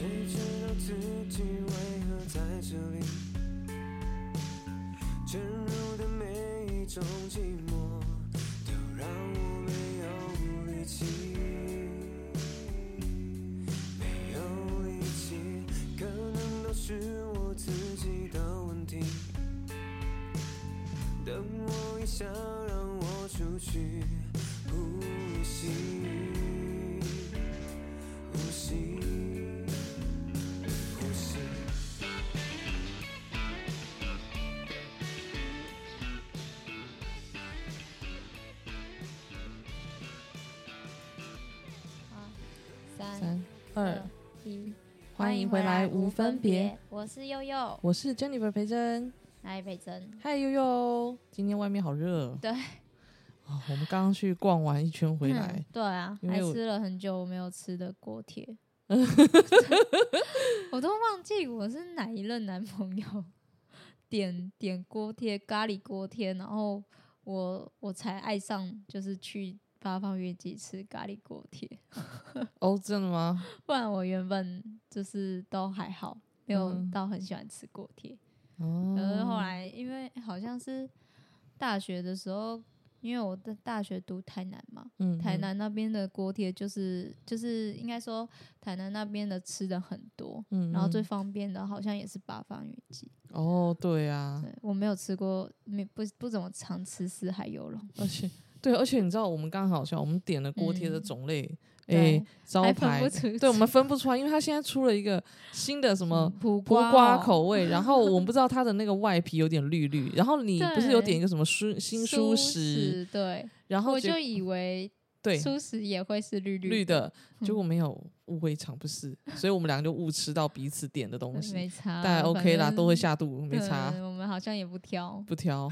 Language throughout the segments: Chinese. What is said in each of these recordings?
谁知道自己为何在这里？沉入的每一种寂寞，都让我没有力气，没有力气，可能都是我自己的问题。等我一下，让我出去三三二，一，欢迎回来无分别，我是悠悠，我是 Jennifer 培珍。嗨培珍，嗨，悠悠，今天外面好热。对。哦，我们刚刚去逛完一圈回来。嗯，对啊，还吃了很久没有吃的锅贴，我都忘记我是哪一任男朋友 点点锅贴，咖喱锅贴，然后我我才爱上，就是去八方月季吃咖喱锅贴，哦，真的吗？不然我原本就是都还好，没有嗯到很喜欢吃锅贴。哦，可是后来，因为好像是大学的时候，因为我的大学读台南嘛，嗯台南那边的锅贴就是就是应该说台南那边的吃的很多，嗯然后最嗯方便的好像也是八方云集。哦，对啊，对我没有吃过，没不不怎么常吃四海游龙，而且对，而且你知道，我们刚好像我们点了锅贴的嗯种类，对诶，招牌对我们分不出来，因为它现在出了一个新的什么苦苦瓜口味，然后我们 不知道它的那个外皮有点绿绿，然后你不是有点一个什么蔬新蔬蔬食，对，然后我就以为对初食也会是绿绿的，的，结果没有误会场不是，所以我们两个就误吃到彼此点的东嗯西，没差，但 OK 啦，都会下肚，没差。嗯我们好像也不挑，不挑，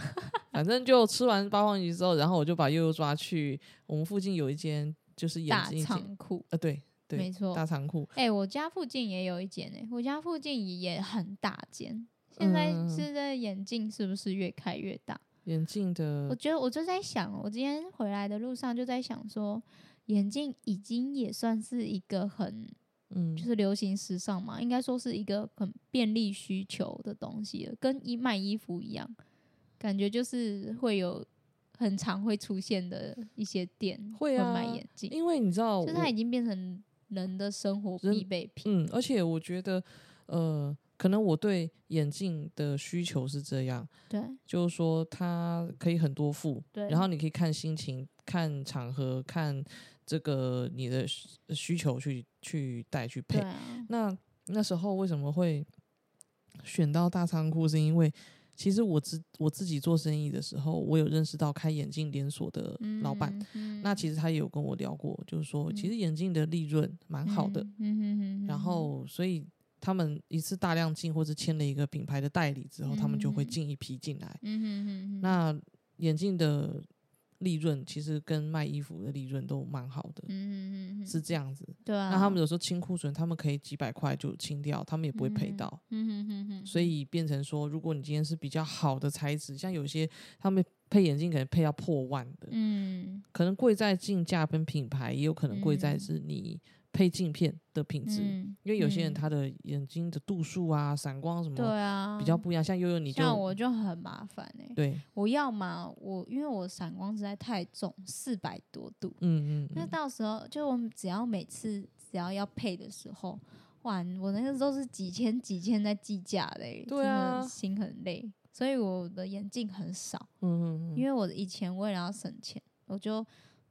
反正就吃完八方鱼之后，然后我就把悠悠抓去我们附近有一间就是眼大镜店，仓库。呃，对对，没错大仓库，哎、我家附近也有一间哎、我家附近也很大间。现在嗯现在眼镜是不是越开越大？眼镜的我，觉得我就在想，我今天回来的路上就在想说，眼镜已经也算是一个很嗯就，是流行时尚嘛，应该说是一个很便利需求的东西了，跟衣卖衣服一样，感觉就是会有很常会出现的一些店会啊卖眼镜，因为你知道我，就是它已经变成人的生活必备品。嗯，而且我觉得，呃，可能我对眼镜的需求是这样，对就是说它可以很多副，对，然后你可以看心情、看场合、看这个你的需需求去去戴去配。啊，那那时候为什么会选到大仓库？是因为其实我自我自己做生意的时候，我有认识到开眼镜连锁的老板。嗯，那其实他也有跟我聊过，就是说其实眼镜的利润蛮好的，嗯嗯嗯嗯，然后所以他们一次大量进或是签了一个品牌的代理之后，他们就会嗯进一批进来。嗯哼哼,哼，那眼镜的利润其实跟卖衣服的利润都蛮好的，嗯嗯嗯嗯是这样子。对啊，那他们有时候清库存，他们可以几百块就清掉，他们也不会赔到。嗯嗯嗯嗯，所以变成说，如果你今天是比较好的材质，像有些他们配眼镜可能配要破万的，嗯可能贵在进价跟品牌，也有可能贵在嗯是你配镜片的品质。嗯，因为有些人嗯。他的眼睛的度数啊、闪光什么对么啊。比较不一样，像悠悠你就像我就很麻烦哎、对，我要嘛，我因为我散光实在太重，四百多度，嗯嗯嗯，那到时候就我们只要每次只要要配的时候，哇，我那个时候是几千几千在计价嘞、欸，对啊。真的心很累，所以我的眼镜很少，嗯嗯嗯，因为我以前为了要省钱，我就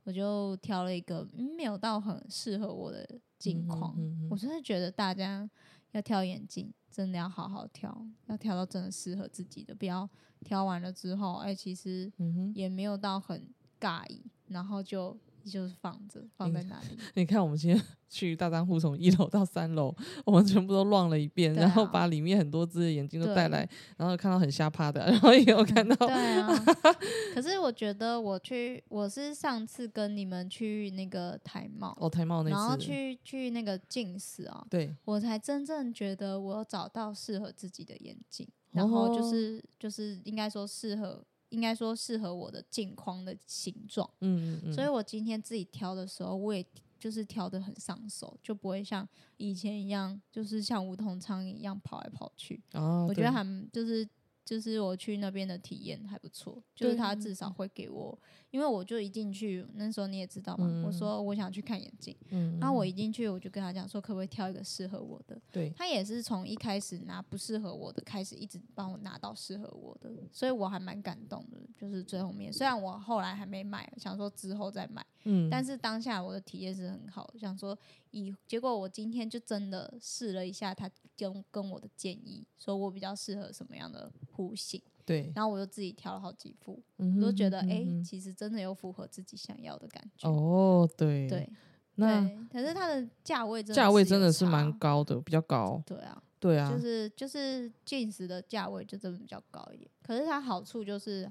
我就挑了一个嗯没有到很适合我的镜框，嗯嗯嗯我真的觉得大家要挑眼镜，真的要好好挑，要挑到真的适合自己的，不要挑完了之后，哎、其实也没有到很尬意，然后就已就是放着放在那里。你看，我们今天 去大仓库，从一楼到三楼，我们全部都乱了一遍，对然后啊把里面很多只的眼睛都带来，然后看到很吓趴的，然后也有看到，对啊，可是我觉得我去，我是上次跟你们去那个台茂，哦，台茂那次，然后去去那个近视啊，对，我才真正觉得我有找到适合自己的眼镜，然后就哦。是、就是应该说适合，应该说适合我的镜框的形状。嗯嗯嗯，所以我今天自己挑的时候，我也就是挑的很上手，就不会像以前一样，就是像梧桐苍蝇一样跑来跑去。哦，我觉得对还就是就是我去那边的体验还不错，就是他至少会给我，因为我就一进去那时候你也知道嘛，我嗯。说我想去看眼镜，嗯，然后我嗯一进去我就跟他讲说可不可以挑一个适合我的，对，他也是从一开始拿不适合我的开始，一直帮我拿到适合我的，所以我还蛮感动的。就是最后面，虽然我后来还没买，想说之后再买，嗯，但是当下我的体验是很好，想说以结果我今天就真的试了一下他跟跟我的建议，说我比较适合什么样的弧形，对，然后我就自己挑了好几副，嗯我都觉得哎、其实真的有符合自己想要的感觉。哦，对，对。那对，可是它的价位真的价位真的是蛮高的，比较高，对啊，对啊，就是就是近视的价位就真的比较高一点，可是它好处就是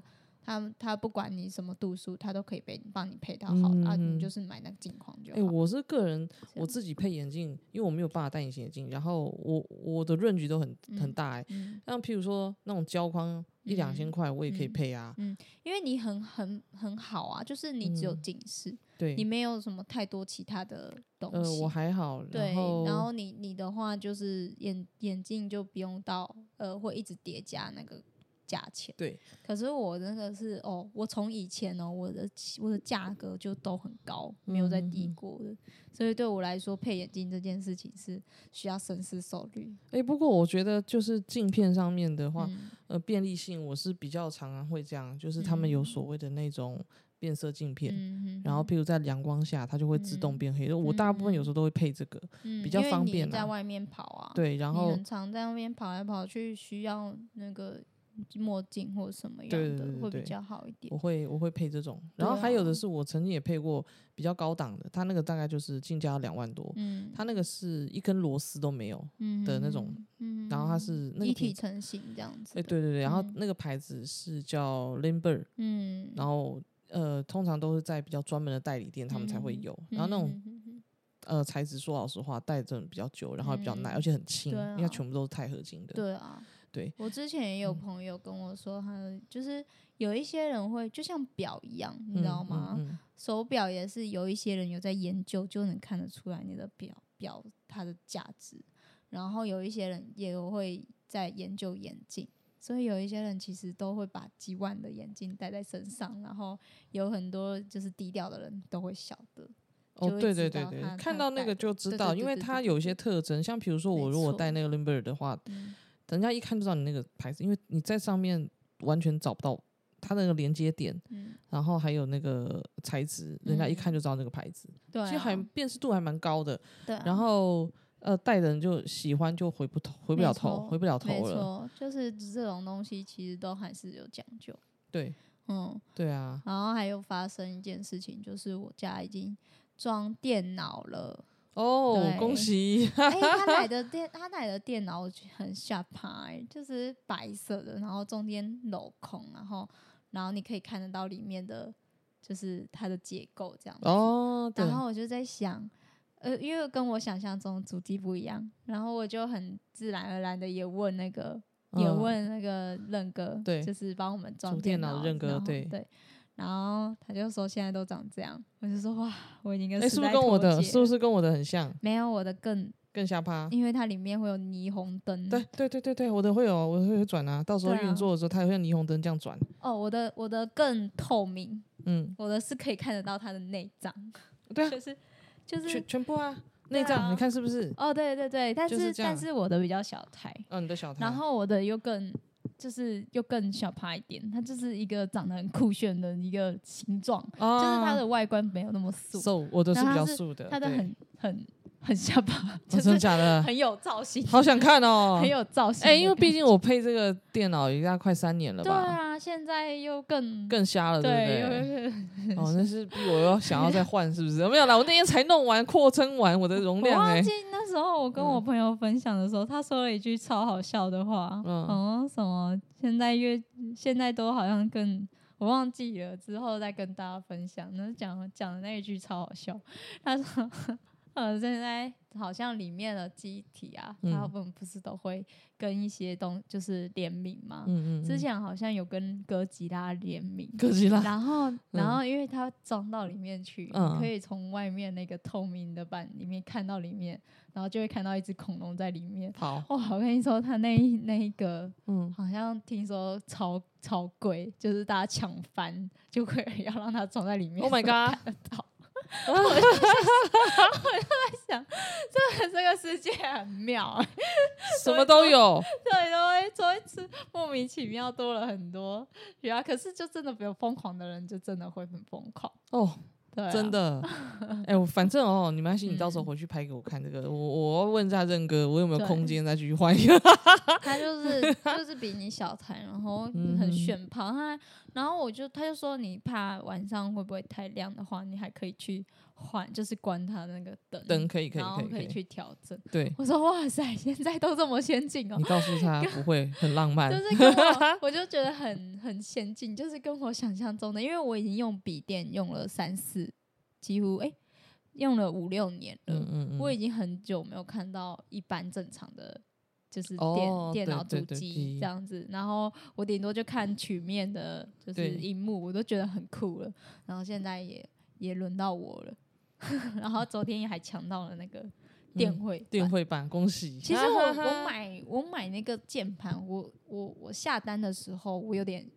它它不管你什么度数，他都可以被帮你配到好的、啊，嗯你就是买那个镜框就哎、好。我是个人，我自己配眼镜，因为我没有办法戴隐形眼镜，然后我我的 range 都很很嗯大哎、嗯，像譬如说那种胶框一两千嗯块，我也可以嗯配啊。嗯因为你很很很好啊，就是你只有嗯近视，对你，没有什么太多其他的东呃，西。我还好，对，然后你你的话就是眼眼镜就不用到呃会一直叠加那个价钱。对，可是我那个是哦，我从以前哦，我的我的价格就都很高，没有再低过的，所以对我来说配眼镜这件事情是需要深思熟虑。哎、不过我觉得就是镜片上面的话，嗯呃，便利性我是比较常常会这样，就是他们有嗯所谓的那种变色镜片。然后，譬如在阳光下，它就会自动嗯变黑。我大部分有时候都会配这个，嗯比较方便啊在外面跑啊，对。然后很常在外面跑来跑去，需要那个墨镜或者什么样对的会比较好一点。我。会我会配这种，然后还有的啊是我曾经也配过比较高档的，它那个大概就是进价两万多，嗯。它那个是一根螺丝都没有，嗯的那种嗯，然后它是那个一体成型这样子哎、的。对对对，然后嗯。那个牌子是叫 Limber，嗯，然后呃通常都是在比较专门的代理店他们才会嗯有，然后那种呃材质说老实话戴这种比较久，然后也比较耐，嗯而且很轻，对因为全部都是钛合金的，对啊，对我之前也有嗯朋友跟我说，他就是有一些人会就像表一样，你嗯知道吗？嗯嗯手表也是有一些人有在研究，就能看得出来你的表表它的价值。然后有一些人也会在研究眼镜，所以有一些人其实都会把几万的眼镜戴在身上，然后有很多就是低调的人都会晓得。哦，对对对对，看到那个就知道，因为它有一些特征，像比如说我如果戴那个 Limber 的话，嗯人家一看就知道你那个牌子，因为你在上面完全找不到它那个连接点，嗯，然后还有那个材质，人家一看嗯就知道那个牌子，对、其实还啊，辨识度还蛮高的。对啊、然后呃，戴的人就喜欢就回不头，回不了头，回不了头了没。错，就是这种东西其实都还是有讲究。对嗯，对啊，然后还有发生一件事情，就是我家已经装电脑了。哦，恭喜！哎、他 买的电，他买的电脑很下趴、欸，就是白色的，然后中间镂空，然后然后你可以看得到里面的，就是它的结构这样子。哦，对然，后我就在想，呃，因为跟我想象中的主机不一样，然后我就很自然而然的也问那个，也嗯问那个任哥，对就是帮我们装电脑脑的任哥对对。然后他就说现在都长这样，我就说哇，我已经跟哎，是不代是跟我的，节是不是跟我的很像？没有我的更，更下趴。因为它里面会有霓虹灯。对对对对对，我的会有，我的会转啊，到时候对啊运作的时候，它也会像霓虹灯这样转。哦，我的我的更透明，嗯，我的是可以看得到它的内脏，对啊，就是就是全全部啊，内对脏啊你看是不是？哦，对对对，但就是这样但是我的比较小台，嗯，你的小台。然后我的又更就是又更小趴一点，它就是一个长得很酷炫的一个形状，哦，就是它的外观没有那么素，瘦，我都是比较素的，它的很很很下巴，哦就是真的假的？很有造型，好想看哦 很！有造型哎。因为毕竟我配这个电脑已经快三年了吧对，啊，现在又更更瞎了，对对，不对？又哦，那是逼我要想要再换，是不是？没有啦，我那天才弄完扩增完我的容我量我、忘记那时候我跟我嗯朋友分享的时候，他说了一句超好笑的话，嗯嗯，什么现在越现在都好像更我忘记了，之后再跟大家分享。那讲讲的那一句超好笑，他说。呃，现在好像里面的机体啊，大部分不是都会跟一些东就是联名吗？嗯嗯，之前好像有跟哥吉拉联名，哥吉拉，然后，然后因为它装到里面去，嗯可以从外面那个透明的板里面看到里面，然后就会看到一只恐龙在里面。好，哇，我跟你说，它那一那一个嗯，好像听说超超贵，就是大家抢翻，就会 要让它装在里面。Oh my god 看得到。我就在想，我就在想，这个这个世界很妙、欸，什么都有，对，都会都会吃，莫名其妙多了很多对啊。可是就真的比较疯狂的人，就真的会很疯狂。哦，对、啊，真的。哎、我反正哦，你没关系，你到时候嗯回去拍给我看这个。我我要问一下任哥，我有没有空间再继续换一个？他就是 就是比你小台，然后很炫炮。他然后我就他就说，你怕晚上会不会太亮的话，你还可以去换，就是关它那个灯灯可以可以然后可以可以去调整。对我说哇塞，现在都这么先进哦你，告诉他不会很浪漫 就，是跟我，我就觉得很很先进，就是跟我想象中的，因为我已经用笔电用了三四，几乎哎、用了五六年了，嗯嗯嗯，我已经很久没有看到一般正常的。就是电、哦电脑主机机这样子，然后我顶多就看曲面的，就是荧幕，我都觉得很酷了。然后现在也也轮到我了，然后昨天也还抢到了那个电嗯绘版电绘版，恭喜！其实我我买我买那个键盘，我我我下单的时候，我有点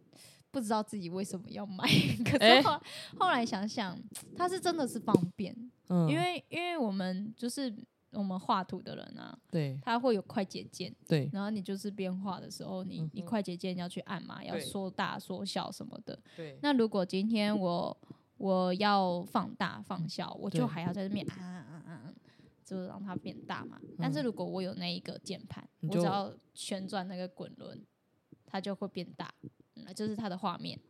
不知道自己为什么要买，可哎是后来、后来想想，它是真的是方便，嗯，因为因为我们就是我们画图的人啊，对。他会有快捷键，对。然后你就是边画的时候，你你快捷键要去按嘛，要缩大缩小什么的。对，那如果今天我我要放大放小，我就还要在这边按按按就让它变大嘛。但是嗯如果我有那一个键盘，我只要旋转那个滚轮，它就会变大，嗯，就是它的画面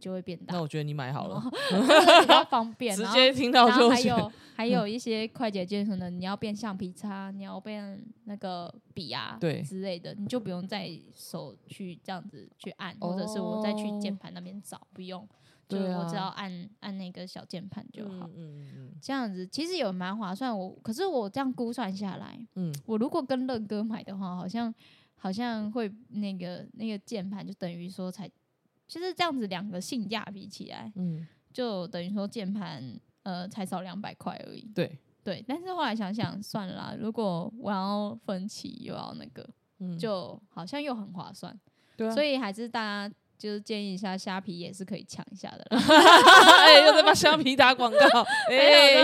就会变大那，我觉得你买好了，比较方便。直接听到就选还有还有一些快捷键，可能你要变橡皮擦，你要变那个笔啊，对之类的，你就不用再手去这样子去按，或者是我再去键哦盘那边找，不用，就我只要啊按按那个小键盘就好。嗯嗯嗯这样子其实有蛮划算，我可是我这样估算下来，嗯，我如果跟乐哥买的话，好像好像会那个那个键盘就等于说才，就是这样子两个性价比起来，嗯，就等于说键盘呃才少两百块而已。对，对，但是后来想想算了啦，如果我要分期又要那个，嗯，就好像又很划算，对啊，所以还是大家就是建议一下虾皮也是可以抢一下的 又在帮虾皮打广告，哎，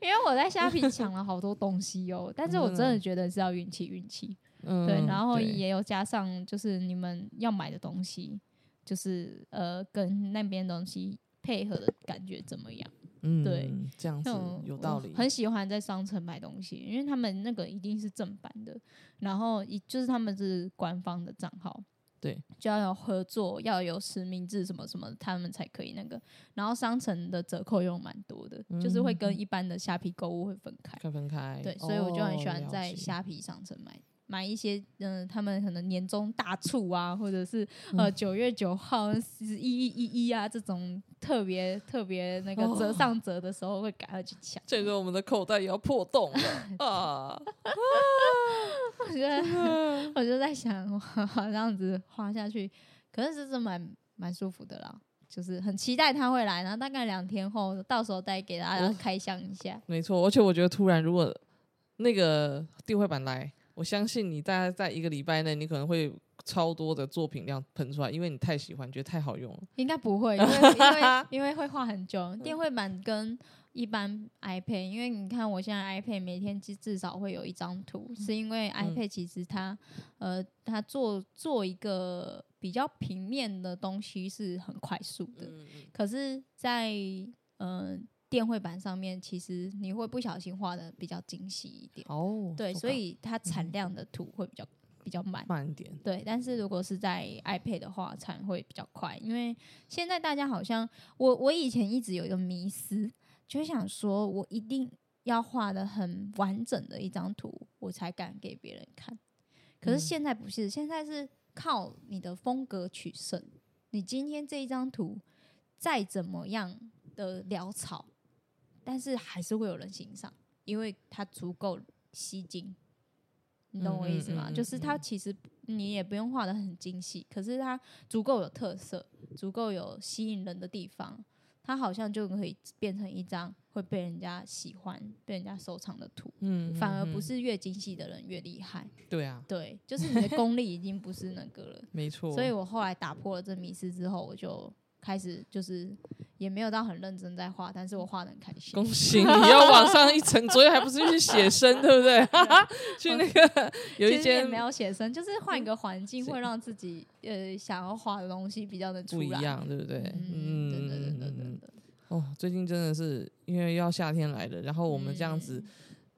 因为我在虾皮抢了好多东西哦，但是我真的觉得是要运气运气。嗯对，然后也有加上就是你们要买的东西，就是呃跟那边东西配合的感觉怎么样？嗯对，这样子有道理，很喜欢在商城买东西，因为他们那个一定是正版的，然后一就是他们是官方的账号，对，就要有合作，要有实名制什么什么，他们才可以那个。然后商城的折扣又蛮多的，就是会跟嗯一般的虾皮购物会分开。分开，对，所以我就很喜欢在虾皮商城买。买一些嗯、他们可能年终大促啊，或者是嗯呃九月九号十一一一一啊这种特别特别那个折哦上折的时候，会赶快去抢。这个我们的口袋也要破洞了 啊！我觉得，我就在想，哇，这样子花下去，可是真的蛮蛮舒服的啦。就是很期待他会来，然后大概两天后，到时候再给大家开箱一下。没错，而且我觉得突然如果那个电绘版来，我相信你大概在一个礼拜内，你可能会超多的作品量喷出来，因为你太喜欢，觉得太好用了。应该不会，因为 因为因为会画很久。电绘版跟一般 iPad，因为你看我现在 iPad 每天至至少会有一张图，是因为 iPad 其实它呃它做做一个比较平面的东西是很快速的，嗯可是在，呃电绘板上面，其实你会不小心画的比较精细一点。哦，对，所以它产量的图会比较比较慢。慢一点，对，但是如果是在 iPad 的话，产会比较快，因为现在大家好像，我我以前一直有一个迷思，就想说我一定要画的很完整的一张图，我才敢给别人看。可是嗯现在不是，现在是靠你的风格取胜。你今天这一张图再怎么样的潦草，但是还是会有人欣赏，因为它足够吸睛。你懂我意思吗？嗯嗯嗯就是它嗯其实你也不用画的很精细，可是它足够有特色，足够有吸引人的地方，它好像就可以变成一张会被人家喜欢、被人家收藏的图。嗯，反而不嗯是越精细的人越厉害，对啊，对，就是你的功力已经不是那个了。没错，所以我后来打破了这迷思之后，我就开始就是也没有到很认真在画，但是我画的很开心。恭喜你要往上一层，昨天还不是去写生，对不对？去那个 有一间没有写生，就是换一个环境，会让自己呃想要画的东西比较的出来。不一样，对不对？嗯，对对对对对嗯对。哦，最近真的是因为要夏天来了，然后我们这样子嗯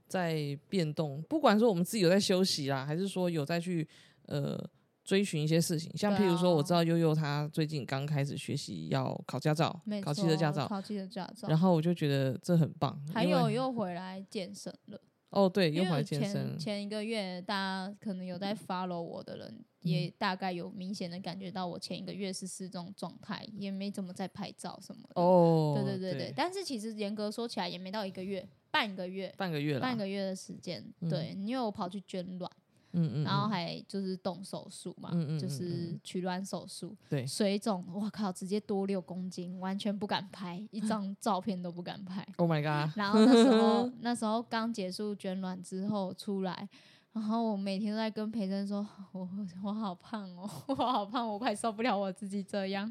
在变动，不管说我们自己有在休息啦，还是说有在去呃追寻一些事情，像譬如说，我啊知道悠悠她最近刚开始学习要考驾照没，考汽车驾照，考汽车驾照，然后我就觉得这很棒，还有又回来健身了。哦，对，又回来健身前，一个月，大家可能有在 follow 我的人，嗯也大概有明显的感觉到我前一个月是是这种状态，也没怎么在拍照什么的。哦，对对对对，但是其实严格说起来也没到一个月，半个月，半个月了，半个月的时间。嗯对，因为我跑去捐卵，嗯嗯，然后嗯。还就是动手术嘛，嗯嗯嗯就是嗯。取卵手术，对。水肿，我靠，直接多六公斤，完全不敢拍，一张 照片都不敢拍。，Oh my god，然后那时候 那时候刚结束捐卵之后出来，然后我每天都在跟培珍说，我我好胖哦，我好胖，我快受不了我自己这样。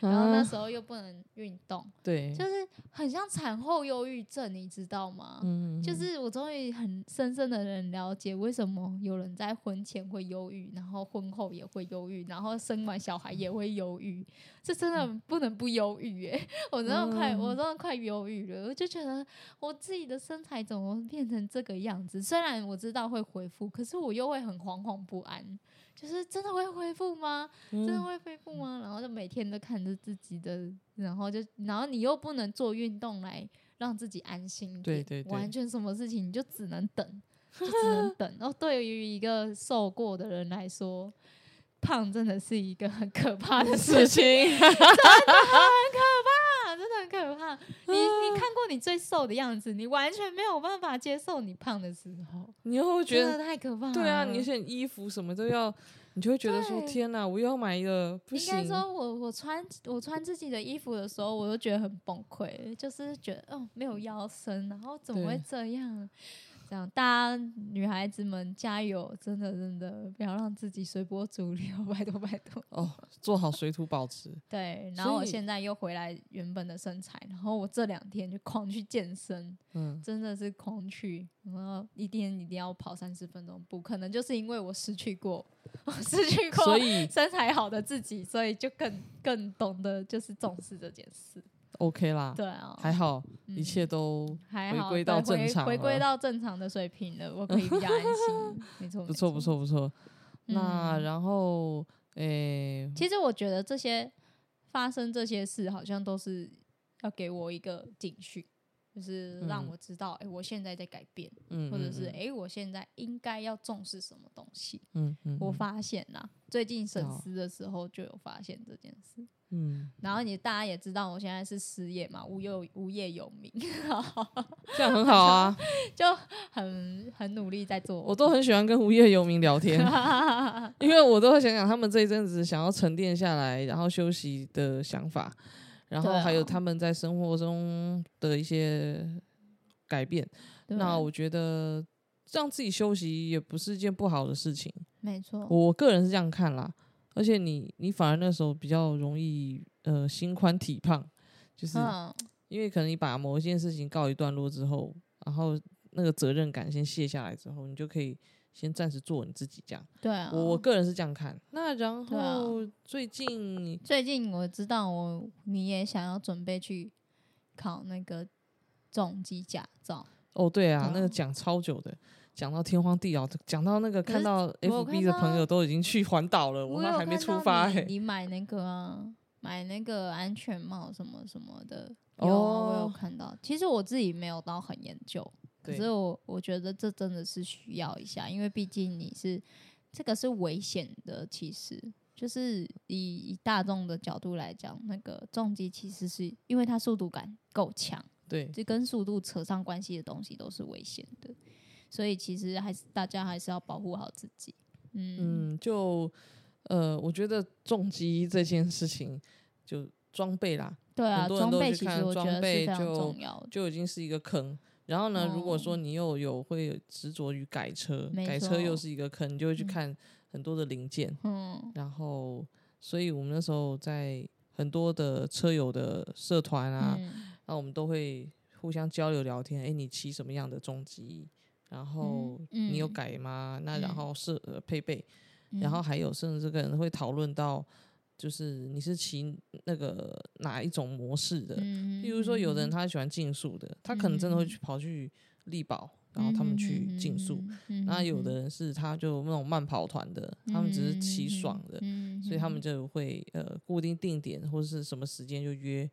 然后那啊时候又不能运动，对，就是很像产后忧郁症，你知道吗？嗯，就是我终于很深深的能了解为什么有人在婚前会忧郁，然后婚后也会忧郁，然后生完小孩也会忧郁，这真的不能不忧郁耶！我真的快，我真的快忧郁了。我就觉得我自己的身材怎么变成这个样子？虽然我知道会恢复，可是我又会很惶惶不安，就是真的会恢复吗？真的嗯会恢复吗？然后就每天都看着自己的，然后就然后你又不能做运动来让自己安心点，对对对完全什么事情你就只能等，就只能等。然后对于一个瘦过的人来说，胖真的是一个很可怕的事情，真的很可怕，真的很可怕。你你看过你最瘦的样子，你完全没有办法接受你胖的时候，你又会觉得，太可怕了。对啊，你选衣服什么都要，你就会觉得说，天哪，我又要买一个，不应该，说我我穿我穿自己的衣服的时候，我都觉得很崩溃，就是觉得哦没有腰身，然后怎么会这样？这样，大家女孩子们加油！真的真的不要让自己随波逐流，拜托拜托。哦，做好水土保持，对，然后我现在又回来原本的身材，然后我这两天就狂去健身，嗯，真的是狂去，然后一天一定要跑三十分钟步，可能就是因为我失去过，我失去过，所以身材好的自己，所以就更更懂得就是重视这件事。OK 啦，对啊，还好，嗯一切都还好回归到对正常回归了到正常的水平了，我可以比较安心。没错，不错，不。错，不错。那嗯然后，诶，其实我觉得这些发生这些事，好像都是要给我一个警讯，就是让嗯我知道，哎、我现在在改变，嗯，或者是嗯哎、诶我现在应该要重视什么东西。嗯嗯，我嗯发现啦，最近审好思的时候就有发现这件事。嗯，然后你大家也知道，我现在是失业嘛，无有无业游民，这样很好啊，就很很努力在做。我都很喜欢跟无业游民聊天，因为我都会想想他们这一阵子想要沉淀下来，然后休息的想法，然后还有他们在生活中的一些改变。对那我觉得让自己休息也不是一件不好的事情，没错，我个人是这样看啦。而且你你反而那时候比较容易呃心宽体胖，就是嗯，因为可能你把某一件事情告一段落之后，然后那个责任感先卸下来之后，你就可以先暂时做你自己这样。对啊，我我个人是这样看。那然后最近最近我知道我你也想要准备去考那个重机驾照。哦，对啊，那个讲超久的，讲到天荒地老，讲到那个看到 FB 的朋友都已经去环岛了，我们还没出发哎、你，你买那个啊，买那个安全帽什么什么的，有啊，我有哦看到。其实我自己没有到很研究，可是我我觉得这真的是需要一下，因为毕竟你是这个是危险的，其实就是以以大众的角度来讲，那个重击其实是因为它速度感够强，对，这跟速度扯上关系的东西都是危险的，所以其实还是大家还是要保护好自己。嗯嗯，就呃，我觉得重击这件事情，就装备啦，对啊，装备其实我觉得是非常重要的。就已经是一个坑。然后呢，如果说哦你又有会有执着于改车，改车又是一个坑，你就会去嗯看很多的零件。嗯然后，所以我们那时候在很多的车友的社团啊，嗯然后我们都会互相交流聊天。哎，你骑什么样的重机？然后你有嗯改吗？那然嗯后是、呃、配备，嗯然后还有甚至这个人会讨论到，就是你是骑那个哪一种模式的？嗯例如说，有的人嗯他喜欢竞速的，他可能真的会嗯去跑去力宝，然后他们去竞速。，嗯那有的人是他就那种慢跑团的，他们只是骑爽的，嗯所以他们就会呃固定定点或者是什么时间就约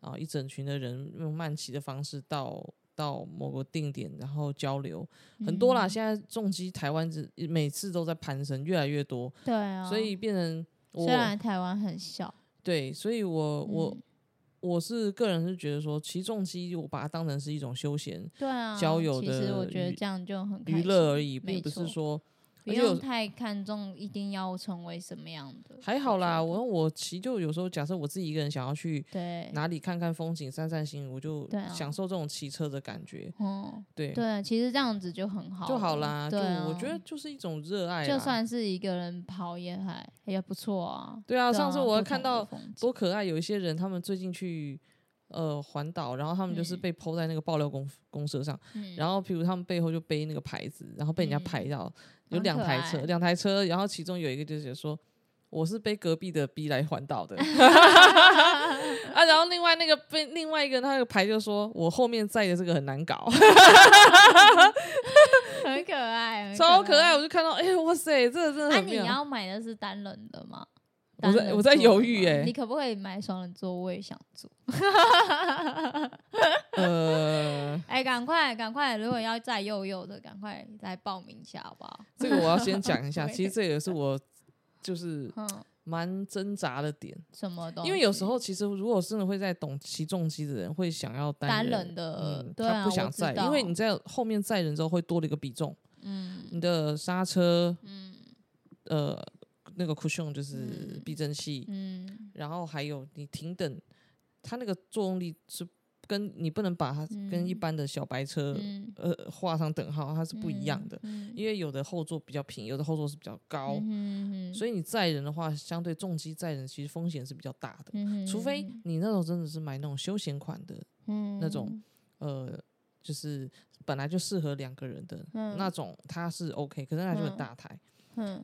啊一整群的人用慢骑的方式到到某个定点，然后交流很多啦。嗯现在重机台湾只每次都在攀升，越来越多，对啊，所以变成我虽然台湾很小，对，所以我我嗯我是个人是觉得说骑重机，我把它当成是一种休闲对啊，交友的其实的我觉得娱这样就很娱乐而已，没并不是说不用太看重一定要成为什么样的。还好啦。我我我骑就有时候假设我自己一个人想要去对，哪里看看风景、散散心，我就享受这种骑车的感觉。嗯，对，对，其实这样子就很好就好啦。就对啊我觉得就是一种热爱。就算是一个人跑也还也不错啊。对啊，上次我还看到多可爱，有一些人他们最近去呃环岛，然后他们就是嗯被抛在那个爆料公公社上，嗯然后譬如他们背后就背那个牌子，然后被人家嗯拍到，有两台车，两台车，然后其中有一个就是说。我是被隔壁的 B 来环岛的 啊，然后另外那个被另外一个他那个牌就说我后面载的这个很难搞，很可爱，很超可爱，我就看到，哎、哇塞，这个真的那你。要买的是单人的吗？我在我在犹豫欸你可不可以买双人座？我也想坐。呃，哎，赶快赶快！如果要载幼幼的，赶快来报名一下，好不好？这个我要先讲一下，其实这也是我就是嗯，蛮挣扎的点，什么东西？因为有时候其实如果真的会在懂骑重机的人，会想要单人人的他不想载，因为你在后面载人之后会多了一个比重，嗯你的刹车，嗯呃，那个 cushion 就是嗯避震器，嗯然后还有你停等，它那个作用力是跟你不能把它跟一嗯般的小白车、嗯，呃画上等号，它是不一样的。嗯，因为有的后座比较平，有的后座是比较高，嗯以所以你载人的话，相对重机载人其实风险是比较大的。嗯除非你那种真的是买那种休闲款的，那种呃，就是本来就适合两个人的、嗯那种，它是 OK，可是那就很嗯大台。嗯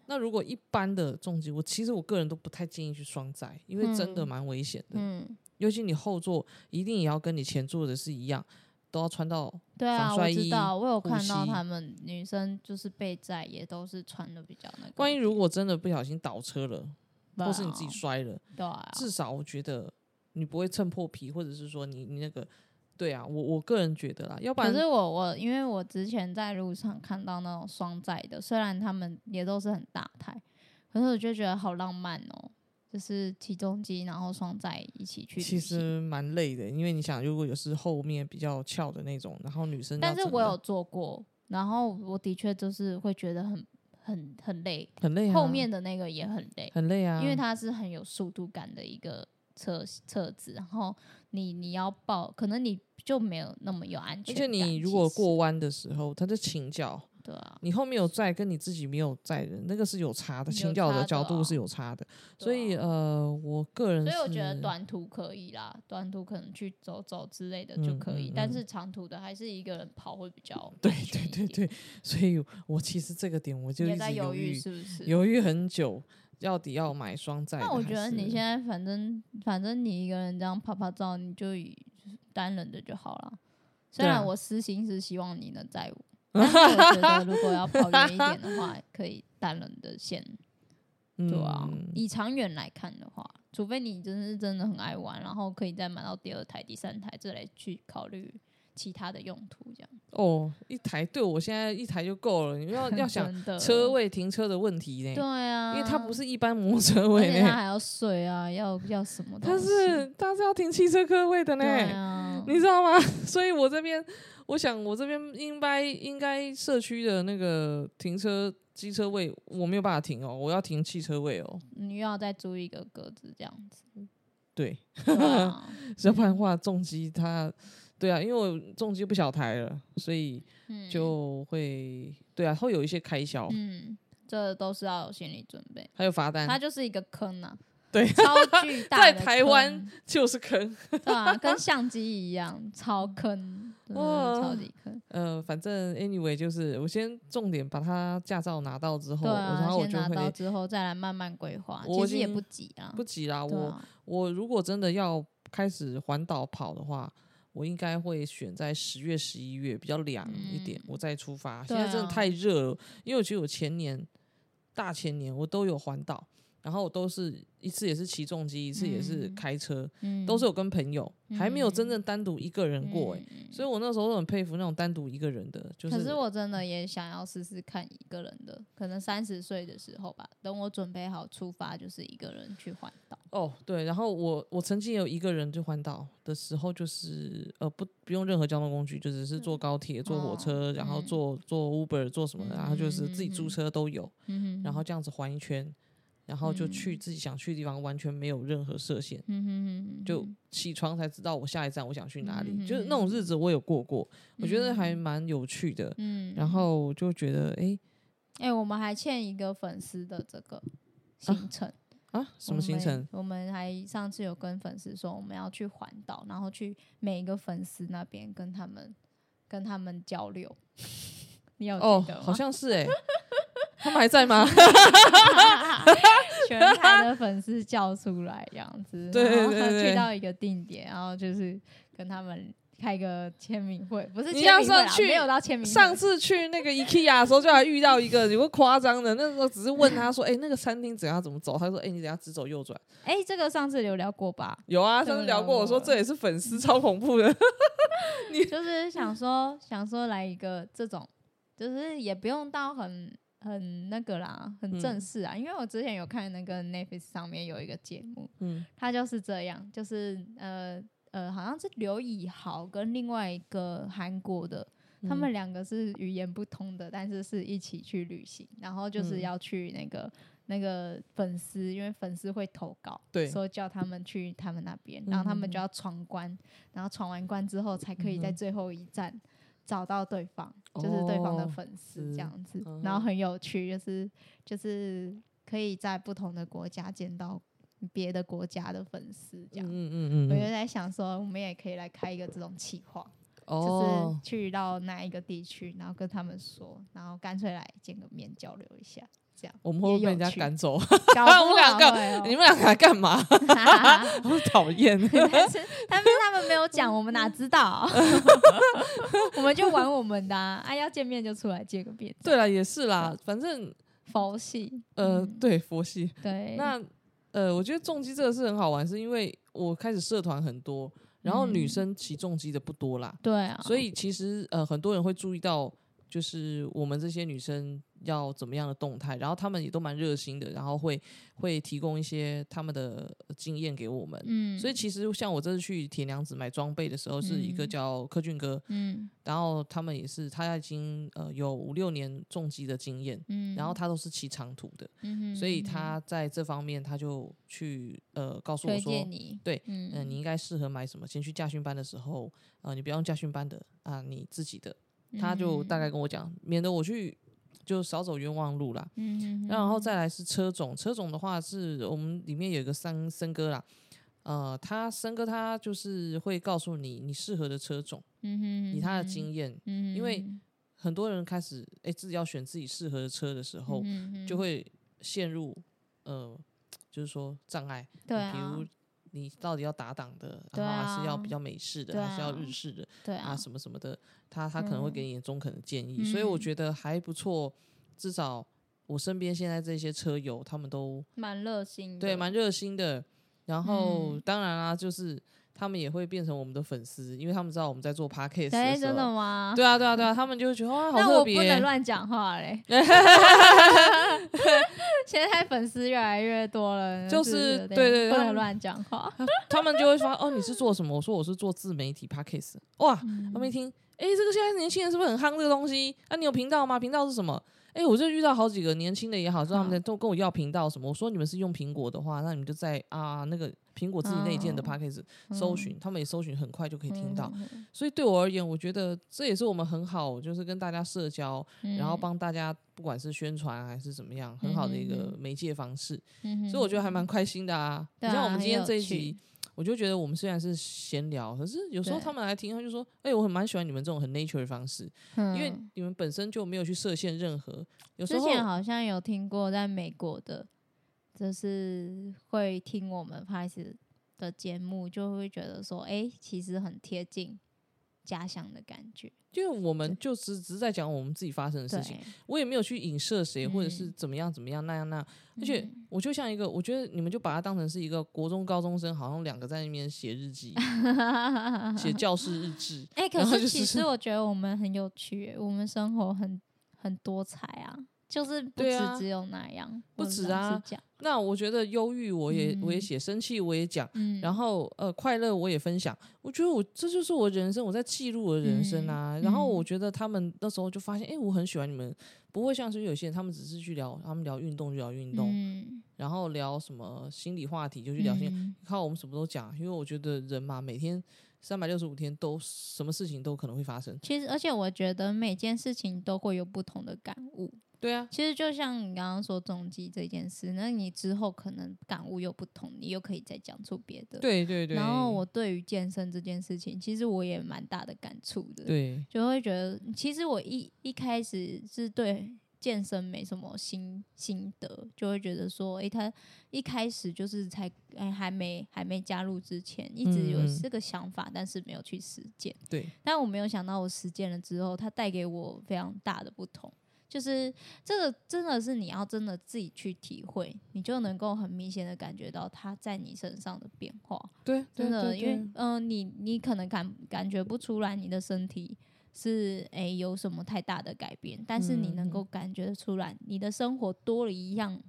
那如果一般的重机，我其实我个人都不太建议去双载，因为真的嗯蛮危险的。嗯，尤其你后座一定也要跟你前座的是一样，都要穿到对啊，我知道，我有看到他们女生就是被载也都是穿的比较那个。万一如果真的不小心倒车了，对或是你自己啊摔了，对啊，至少我觉得你不会蹭破皮，或者是说你你那个，对啊，我我个人觉得啦，要不然可是我我因为我之前在路上看到那种双载的，虽然他们也都是很大台，可是我就觉得好浪漫哦，就是起重机然后双载一起去其行。实蛮累的，因为你想，如果有是后面比较翘的那种，然后女生但是我有做过，然后我的确就是会觉得很很很累，很累啊，后面的那个也很累，很累啊，因为它是很有速度感的一个车车子，然后你你要抱，可能你就没有那么有安而全感。且你如果过弯的时候，它就倾角，对啊，你后面有载跟你自己没有载人，那个是有差的，有倾角差的的角度哦是有差的。对所以啊呃，我个人所以我觉得是短途可以啦，短途可能去走走之类的就嗯可以，嗯嗯但是长途的还是一个人跑会比较对对对。对，所以我其实这个点我就你一直也在犹豫，是不是？犹豫很久，到底要买双载的还是。那我觉得你现在反正反正你一个人这样拍拍照，你就以单人的就好了。虽然我私心是希望你能载我，但是我觉得如果要跑远一点的话，可以单人的线，对啊。嗯以长远来看的话，除非你真的是真的很爱玩，然后可以再买到第二台、第三台，这来去考虑其他的用途，这样。哦，一台对我现在一台就够了，你要 要想车，位停车的问题呢，对啊，因为它不是一般摩托车而位呢，它还要税啊，要要什么东它？是它是要停汽车客位的呢，对啊，你知道吗？所以我这边，我想我这边应该应该社区的那个停车机车位我没有办法停哦，我要停汽车位哦。你又要再租一个格子这样子，对，要不然的话重机它，对啊，因为我重机不小台了，所以嗯就会对啊，会有一些开销，嗯，这都是要有心理准备，还有罚单它，就是一个坑啊，对，超巨大在台湾就是坑。对啊，跟相机一样，超坑，真的超级坑。呃，反正 anyway 就是我先重点把它驾照拿到之后，啊，然后我先拿到就会之后再来慢慢规划，其实也不急啊。不急啦，啊，我如果真的要开始环岛跑的话，我应该会选在十月、十一月比较凉一点，嗯我再出发。现在真的太热了，因为我觉得我前年、大前年我都有环岛，然后我都是一次也是骑重机，一次也是嗯。开车，嗯。都是有跟朋友，还没有真嗯。正单独一个人过哎、嗯。所以我那时候都很佩服那种单独一个人的，就是可是我真的也想要试试看一个人的，可能三十岁的时候吧，等我准备好出发，就是一个人去环岛。哦，对，然后我我曾经有一个人就环岛的时候，就是呃不不用任何交通工具，就只是坐高铁、坐火哦车，然后嗯坐坐 Uber 坐什么的，然后就是自己租车都有，嗯然后这样子环一圈，然后就去嗯自己想去的地方，完全没有任何设限，嗯哼哼就起床才知道我下一站我想去哪里，嗯就是那种日子我有过过，我觉得还嗯蛮有趣的，嗯，然后就觉得诶哎、我们还欠一个粉丝的这个行程。啊什么行程？我们？我们还上次有跟粉丝说我们要去环岛，然后去每一个粉丝那边跟他们跟他们交流。你有哦记得吗？，好 像是诶，他们还在吗？全台的粉丝叫出来这样子，对然后对对去到一个定点，然后就是跟他们开个签名会，不是你上去没有到签名会。上次去那个 IKEA 的时候，就还遇到一个有个夸张的，那时候只是问他说：“哎、那个餐厅怎样怎么走？”他说：“哎、你等一下直走右转。哎、这个上次有聊过吧？”有啊，这个上次聊过，我说这也是粉丝，超恐怖的。你就是想说想说来一个这种，就是也不用到很很那个啦，很正嗯式啊。因为我之前有看那个 Netflix 上面有一个节目，嗯。他就是这样，就是呃呃，好像是刘以豪跟另外一个韩国的，他嗯。们两个是语言不通的，但是是一起去旅行，然后就是嗯。要去那个、那个粉丝，因为粉丝会投稿，对。说叫他们去他们那边，然后他们就要闯关，然后闯完关之后才可以在最后一站。找到对方，就是对方的哦粉丝这样子，嗯然后很有趣，就是就是可以在不同的国家见到别的国家的粉丝，这样。嗯嗯嗯嗯，我就在想说，我们也可以来开一个这种企划，就是哦，去到哪一个地区，然后跟他们说，然后干脆来见个面交流一下，这样我们会不会被人家赶走？搞不我们两个哦你们两个来干嘛？好讨厌。但是他们他们没有讲，我们哪知道？我们就玩我们的啊，啊要见面就出来见个面。对了，也是啦，反正佛系，呃，嗯对佛系。对，那呃，我觉得重击这个是很好玩，是因为我开始社团很多，然后女嗯生骑重机的不多啦，对啊，所以其实呃很多人会注意到，就是我们这些女生要怎么样的动态，然后他们也都蛮热心的，然后会会提供一些他们的经验给我们。嗯，所以其实像我这次去铁娘子买装备的时候，是一个嗯叫柯俊哥，嗯然后他们也是他已经呃有五六年重机的经验，嗯，然后他都是骑长途的，嗯哼所以他在这方面他就去呃告诉我说，你，对嗯嗯、你应该适合买什么？先去驾训班的时候，呃，你不要用驾训班的啊，你自己的，他就大概跟我讲，免得我去就少走冤枉路啦。嗯然后再来是车种，车种的话是我们里面有一个三森哥啦，呃，他森哥他就是会告诉你你适合的车种，嗯哼以他的哼经验，嗯哼因为很多人开始哎自己要选自己适合的车的时候，就会陷入呃，就是说障碍，对比如啊，你到底要打档的，然后还是要啊比较美式的，对还是要啊日式的对啊，啊什么什么的，他他可能会给嗯。你中肯的建议，所以我。嗯觉得还不错，至少我身边现在这些车友他们都蛮热心的，对蛮热心的，然后嗯当然啦，就是他们也会变成我们的粉丝，因为他们知道我们在做 podcast 的哎，时真的候。吗？对啊，对啊，对啊，他们就会觉得哇，好那我不能。乱讲话嘞。现在粉丝越来越多了，就是对对不能乱讲话。他们就会说：“哦，你是做什么？”我说：“我是做自媒体 podcast。”哇，嗯他们一听，哎、这个现在年轻人是不是很夯这个东西？啊，你有频道吗？频道是什么？哎、我就遇到好几个年轻的也好，说他们在都跟我要频道什么。我说你们是用苹果的话，那你们就在啊那个苹果自己内建的哦 podcast 搜寻，他们也搜寻很快就可以听到。所以对我而言，我觉得这也是我们很好，就是跟大家社交，嗯然后帮大家不管是宣传还是怎么样，很好的一个媒介方式。嗯所以我觉得还蛮开心的啊。对你像我们今天这一集，我就觉得我们虽然是闲聊，可是有时候他们来听，他就说：“哎、我很蛮喜欢你们这种很 nature 的方式，因为嗯你们本身就没有去设限任何。有时候之前好像有听过，在美国的，就是会听我们拍始的节目，就会觉得说，哎、其实很贴近家乡的感觉。因为我们就只只是在讲我们自己发生的事情，，我也没有去影射谁，或者是嗯怎么样怎么样那样那样。而且嗯我就像一个，我觉得你们就把它当成是一个国中高中生，好像两个在那边写日记、写教室日志。哎、可是是其实我觉得我们很有趣耶，我们生活很很多彩啊，就是不对啊止只有那样，我不止老实啊讲，那我觉得忧郁我也、我也嗯写，生气我也讲。嗯，然后呃，快乐我也分享，我觉得我这就是我人生，我在记录我的人生啊。然后我嗯觉得他们那时候就发现，哎、我很喜欢你们，不会像是有些人，他们只是去聊，他们聊运动就聊运动，嗯，然后聊什么心理话题就去聊心理，嗯靠我们什么都讲，因为我觉得人嘛，每天三百六十五天都什么事情都可能会发生。其实，而且我觉得每件事情都会有不同的感悟。对啊，其实就像你刚刚说中计这件事，那你之后可能感悟又不同，你又可以再讲出别的。。对对对。然后我对于健身这件事情，其实我也蛮大的感触的。。对就会觉得，其实我一一开始是对健身没什么心心得，就会觉得说，诶，他一开始就是才诶还没还没加入之前，一直有这个想法，但是没有去实践。对但我没有想到，我实践了之后，它带给我非常大的不同。就是这个真的是你要真的自己去体会，你就能够很明显的感觉到它在你身上的变化。对，真的，对对因为嗯、呃你你可能感感觉不出来你的身体是诶、有什么太大的改变，但是你能够嗯感觉得出来，你的生活多了一样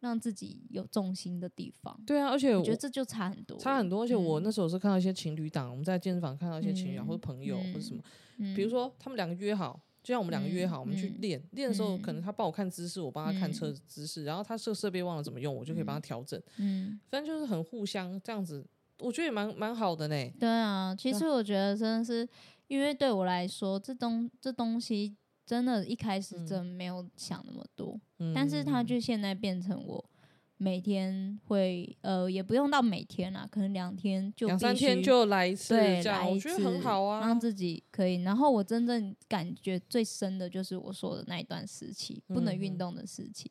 让自己有重心的地方。对啊，而且我我觉得这就差很多，差很多。而且我嗯那时候是看到一些情侣档，我们在健身房看到一些情侣档、嗯或者朋友、或者什么，嗯，比如说他们两个约好。就像我们两个约好，我们去嗯练练的时候，可能嗯他帮我看姿势，我帮他看车嗯。姿势，然后他设设备忘了怎么用，我就可以帮他调整。嗯，反正就是很互相这样子，我觉得也蛮蛮好的呢。对啊，其实我觉得真的是，因为对我来说，这东这东西真的，一开始嗯。真没有想那么多，嗯。但是它就现在变成我每天会呃，也不用到每天啦，可能两天就两三天就来一次，对这样我来一次，觉得很好啊让。自己可以。然后我真正感觉最深的就是我说的那一段时期，不能运动的时期，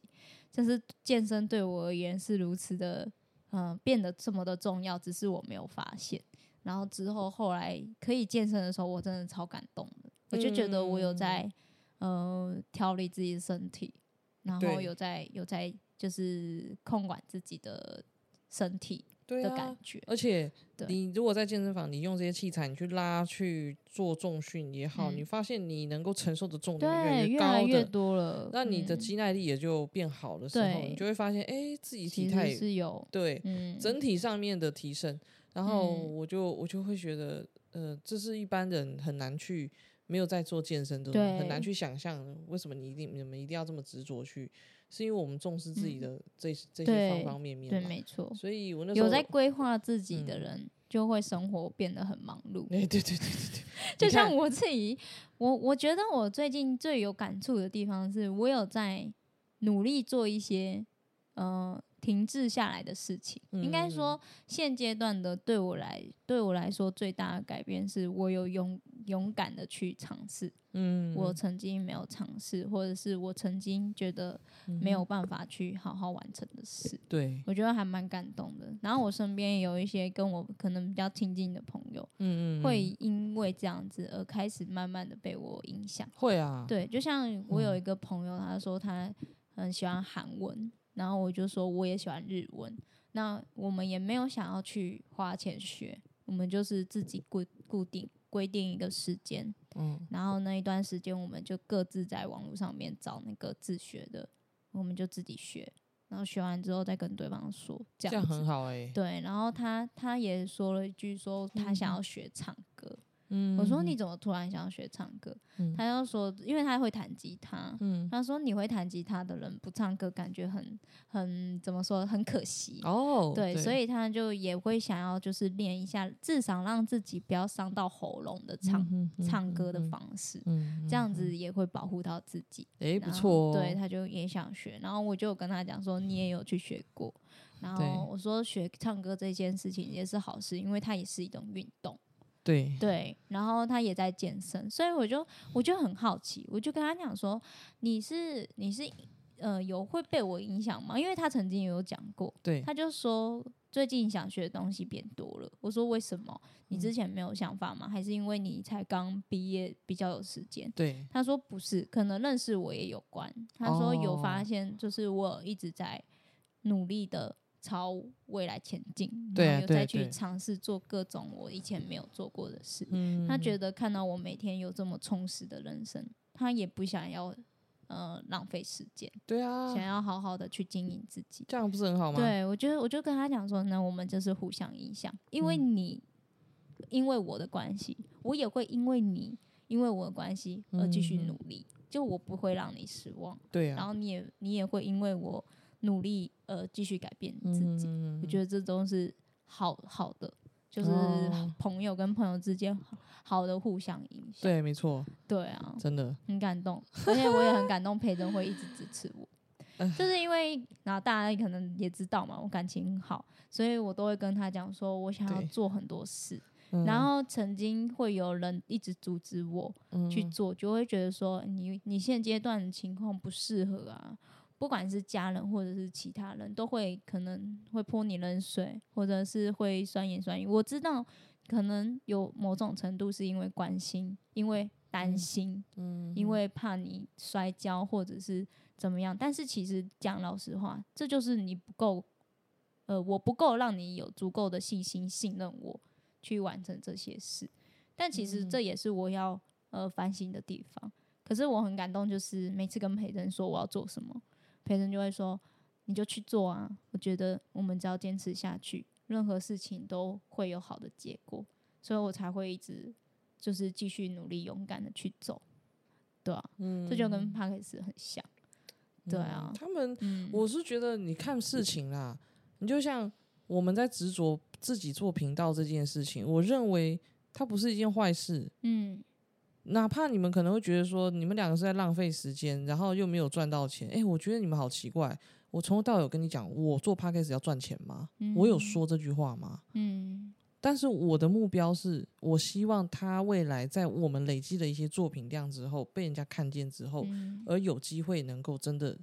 就是健身对我而言是如此的，嗯、变得这么的重要，只是我没有发现。然后之后后来可以健身的时候，我真的超感动的，我就觉得我有在呃调理自己的身体，然后对有在有在就是控管自己的身体的感，觉。而且你如果在健身房，你用这些器材，你去拉、去做重训也好，嗯你发现你能够承受的重对，量越高来越的，多了。那你的嗯肌耐力也就变好的时候，对你就会发现，哎、自己体态实是有，对嗯，整体上面的提升，然后嗯我就我就会觉得，呃，这是一般人很难去没有在做健身的人很难去想象，为什么你一定你们一定要这么执着去，是因为我们重视自己的这、这些方方面面对，没错。所以我那时候有在规划自己的嗯人，就会生活变得很忙碌。哎、对对对对对，就像我自己，我我觉得我最近最有感触的地方是，我有在努力做一些，呃，停滞下来的事情。应该说，现阶段的对我来对我来说最大的改变是我有勇勇敢的去尝试。嗯，我曾经没有尝试，或者是我曾经觉得没有办法去好好完成的事，对，我觉得还蛮感动的。然后我身边有一些跟我可能比较亲近的朋友，嗯嗯，会因为这样子而开始慢慢的被我影响。会啊，对，就像我有一个朋友，他说他很喜欢韩文，然后我就说我也喜欢日文。那我们也没有想要去花钱学，我们就是自己固固定规定一个时间。嗯，然后那一段时间，我们就各自在网络上面找那个自学的，我们就自己学，然后学完之后再跟对方说，这这样很好哎、对，然后他他也说了一句，说他想要学唱歌。嗯，我说你怎么突然想要学唱歌？嗯他就说，因为他会弹吉他。嗯，他说你会弹吉他的人不唱歌，感觉很很怎么说，很可惜。哦，对，所以他就也会想要就是练一下，至少让自己不要伤到喉咙的唱、唱歌的嗯方式。嗯，这样子也会保护到自己。哎、不错哦，对，他就也想学，然后我就跟他讲说，你也有去学过，然后我说学唱歌这件事情也是好事，因为它也是一种运动，对对，然后他也在健身，所以我就我就很好奇，我就跟他讲说，你是你是呃有会被我影响吗？因为他曾经有讲过，对，他就说最近想学的东西变多了。我说为什么？你嗯之前没有想法吗？还是因为你才刚毕业比较有时间？对，他说不是，可能认识我也有关。他说有发哦现，就是我一直在努力的朝未来前进，然后有再去尝试做各种我以前没有做过的事。嗯，他觉得看到我每天有这么充实的人生，他也不想要呃浪费时间，对啊想，要好好的去经营自己。这样不是很好吗？，对，我觉得我就跟他讲说，那我们就是互相影响，因为嗯你、因为我的关系，我也会因为你因为我的关系而继续嗯努力，就我不会让你失望，对啊，然后你也你也会因为我努力呃继续改变自己。嗯我觉得这都是好好的，就是哦。朋友跟朋友之间好好的互相影响。对，没错，对啊，真的，很感动，而且我也很感动，培珍会一直支持我，就是因为然后大家可能也知道嘛，我感情很好，所以我都会跟他讲说，我想要做很多事，嗯。然后曾经会有人一直阻止我去嗯。做，就会觉得说你你现阶段的情况不适合啊。不管是家人或者是其他人，都会可能会泼你冷水，或者是会酸言酸语。我知道，可能有某种程度是因为关心，因为担心，嗯因为怕你摔跤或者是怎么样。但是其实讲老实话，这就是你不够，呃，我不够让你有足够的信心信任我去完成这些事。但其实这也是我要呃反省的地方。可是我很感动，就是每次跟培珍说我要做什么，培生就会说你就去做啊。我觉得我们只要坚持下去，任何事情都会有好的结果，所以我才会一直就是继续努力勇敢的去走，对啊，这就跟帕克斯很像，对啊，他们，嗯，我是觉得你看事情啦，你就像我们在执着自己做频道这件事情，我认为它不是一件坏事。嗯哪怕你们可能会觉得说你们两个是在浪费时间，然后又没有赚到钱，诶，我觉得你们好奇怪。我从头到尾有跟你讲，我做 podcast 要赚钱吗？我有说这句话吗？嗯但是我的目标是，我希望他未来在我们累积的一些作品量之后，被人家看见之后，嗯而有机会能够真的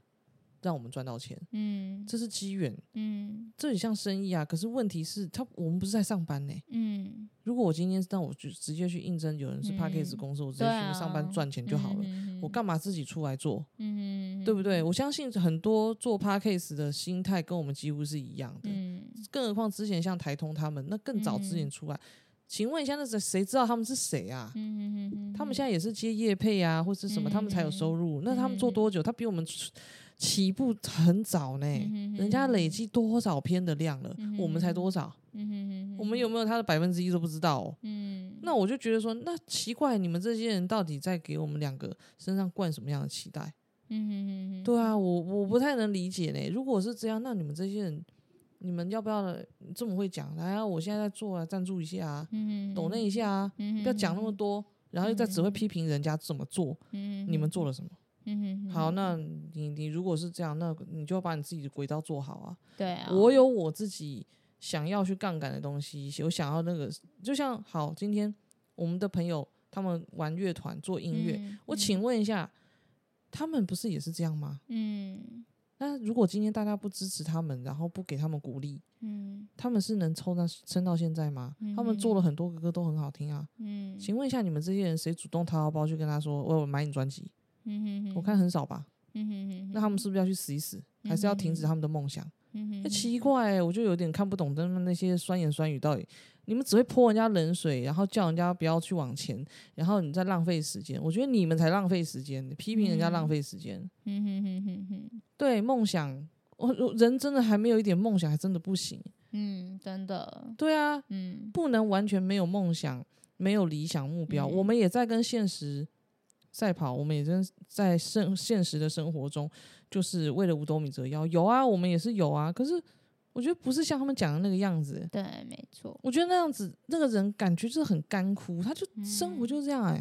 让我们赚到钱，嗯这是机缘。嗯这很像生意啊，可是问题是，他我们不是在上班呢、嗯，如果我今天让我就直接去应征，有人是嗯 p a c k a g e 公司，我直接去上班赚钱就好了。嗯我干嘛自己出来做，嗯，对不对？我相信很多做 p a c k a g e 的心态跟我们几乎是一样的。嗯更何况之前像台通他们，那更早之前出来，请问一下，那谁谁知道他们是谁啊？嗯嗯，他们现在也是接业配啊，或是什么，他们才有收入。那他们做多久？他比我们起步很早呢，人家累积多少篇的量了，我们才多少？嗯我们有没有他的百分之一都不知道、哦？嗯那我就觉得说，那奇怪，你们这些人到底在给我们两个身上灌什么样的期待？对啊，我我不太能理解呢。如果是这样，那你们这些人，你们要不要这么会讲？来啊，我现在在做啊，赞助一下啊，嗯抖那一下啊，嗯不要讲那么多，然后又在只会批评人家怎么做，嗯你们做了什么？嗯好，那你你如果是这样，那你就要把你自己的轨道做好啊。对啊，我有我自己想要去杠杆的东西，有想要那个，就像好，今天我们的朋友他们玩乐团做音乐，嗯我请问一下，他们不是也是这样吗？嗯那如果今天大家不支持他们，然后不给他们鼓励，嗯他们是能抽到撑到现在吗？他们做了很多个歌都很好听啊。嗯，请问一下，你们这些人谁主动掏腰包去跟他说我有买你专辑？嗯哼哼，我看很少吧。嗯哼哼，那他们是不是要去死一死，还是要停止他们的梦想？嗯哼那奇怪、欸，我就有点看不懂他们那些酸言酸语到底，你们只会泼人家冷水，然后叫人家不要去往前，然后你在浪费时间。我觉得你们才浪费时间，批评人家浪费时间。嗯哼哼哼哼，对梦想，我我人真的还没有一点梦想，还真的不行。嗯，真的，对啊，嗯不能完全没有梦想，没有理想目标。嗯我们也在跟现实赛跑，我们也真在生现实的生活中，就是为了五斗米折腰。有啊，我们也是有啊，可是我觉得不是像他们讲的那个样子。对，没错，我觉得那样子，那个人感觉就是很干枯，他就生活就是这样哎、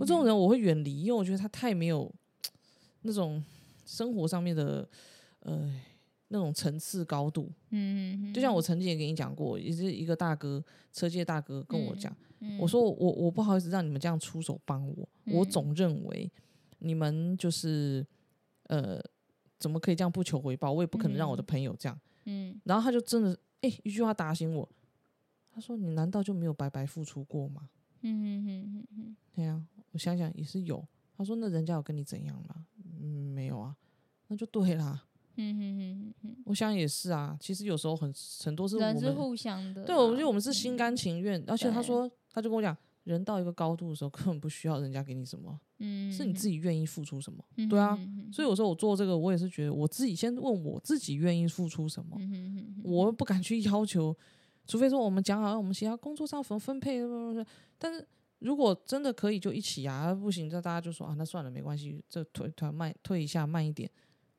我这种人我会远离，因为我觉得他太没有 那种生活上面的呃那种层次高度。嗯嗯，就像我曾经也跟你讲过，也是一个大哥，车界大哥跟我讲，嗯，我说我我我不好意思让你们这样出手帮我，我嗯总认为你们就是呃怎么可以这样不求回报？我也不可能让我的嗯朋友这样。嗯然后他就真的哎、一句话打醒我，他说你难道就没有白白付出过吗？嗯哼哼哼，对呀、我想想也是有。他说那人家有跟你怎样吗？嗯，没有啊，那就对啦。嗯我想也是啊，其实有时候很很多是，我们人是互相的啦，对，我觉得我们是心甘情愿，而且他对。说，他就跟我讲，人到一个高度的时候，根本不需要人家给你什么，嗯，是你自己，愿意付出什么。嗯对啊所以有时候我做这个，我也是觉得我自己先问我自己愿意付出什么，嗯我不敢去要求，除非说我们讲好我们其他工作上怎么分配，但是如果真的可以就一起啊，不行，那大家就说啊，那算了，没关系，这退退慢退一下，慢一点，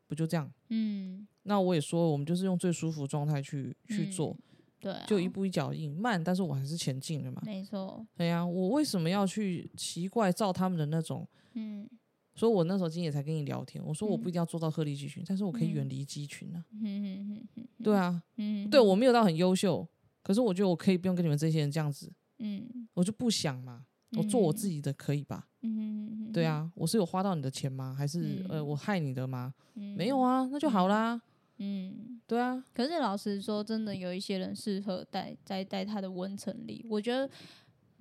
不就这样？嗯，那我也说，我们就是用最舒服状态去去做，嗯，对啊，就一步一脚印，慢，但是我还是前进了嘛。没错，对呀、我为什么要去奇怪照他们的那种？嗯所以我那时候今天也才跟你聊天，我说我不一嗯定要做到鹤立鸡群，但是我可以嗯远离鸡群啊。哼哼哼哼，对啊，嗯，对我没有到很优秀，可是我觉得我可以不用跟你们这些人这样子，嗯，我就不想嘛，我做我自己，己的可以吧？嗯对啊，我是有花到你的钱吗？还是呃嗯我害你的吗？嗯，没有啊，那就好啦。嗯，对啊，可是老实说，真的有一些人适合待在待他的温层里，我觉得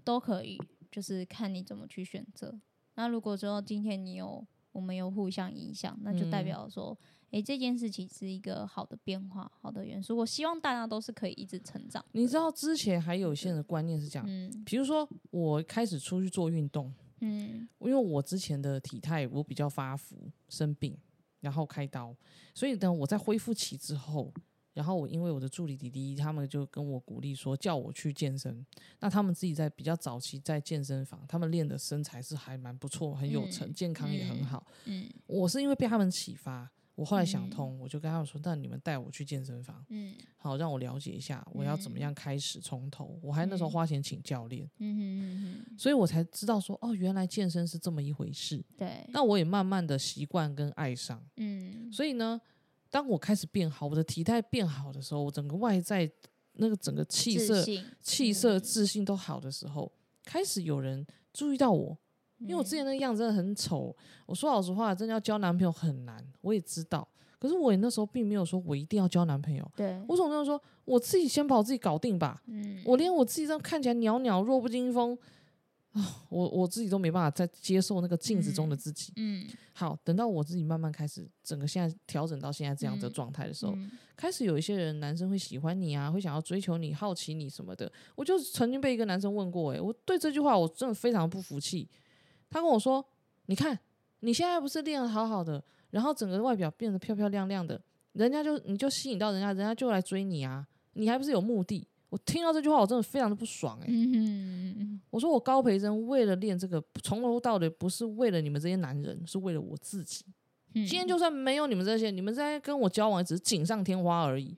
都可以，就是看你怎么去选择。那如果说今天你有我们有互相影响，那就代嗯表说，诶、这件事情是一个好的变化，好的元素。我希望大家都是可以一直成长。你知道之前还有一些人的观念是这样，嗯比如说我开始出去做运动，嗯因为我之前的体态我比较发福，生病，然后开刀，所以等，我在恢复期之后，然后我因为我的助理弟弟他们就跟我鼓励说，叫我去健身。那他们自己在比较早期在健身房，他们练的身材是还蛮不错，很有成，嗯健康也很嗯好。嗯我是因为被他们启发，我后来想嗯通，我就跟他们说，那你们带我去健身房，嗯好让我了解一下我要怎么嗯样开始从头。我还那时候嗯花钱请教练。所以我才知道说，哦，原来健身是这么一回事。对，那我也慢慢的习惯跟爱上。嗯所以呢，当我开始变好，我的体态变好的时候，我整个外在那个整个气色、气色、嗯自信都好的时候，开始有人注意到我。因为我之前那个样子真的很丑，我说老实话，真的要交男朋友很难，我也知道。可是我也那时候并没有说我一定要交男朋友，对，我总是说我自己先把我自己搞定吧。嗯我连我自己这样看起来袅袅弱不禁风啊，我我自己都没办法再接受那个镜子中的自己。嗯好，等到我自己慢慢开始整个现在调整到现在这样的嗯状态的时候，嗯开始有一些人男生会喜欢你啊，会想要追求你、好奇你什么的。我就曾经被一个男生问过、欸，我对这句话我真的非常不服气。他跟我说：“你看你现在不是练的好好的，然后整个外表变得漂漂亮亮的，人家就你就吸引到人家，人家就来追你啊，你还不是有目的？”我听到这句话，我真的非常的不爽、欸，嗯哼嗯我说我高培真为了练这个，从头到尾不是为了你们这些男人，是为了我自己。嗯，今天就算没有你们这些，你们在跟我交往只是锦上添花而已。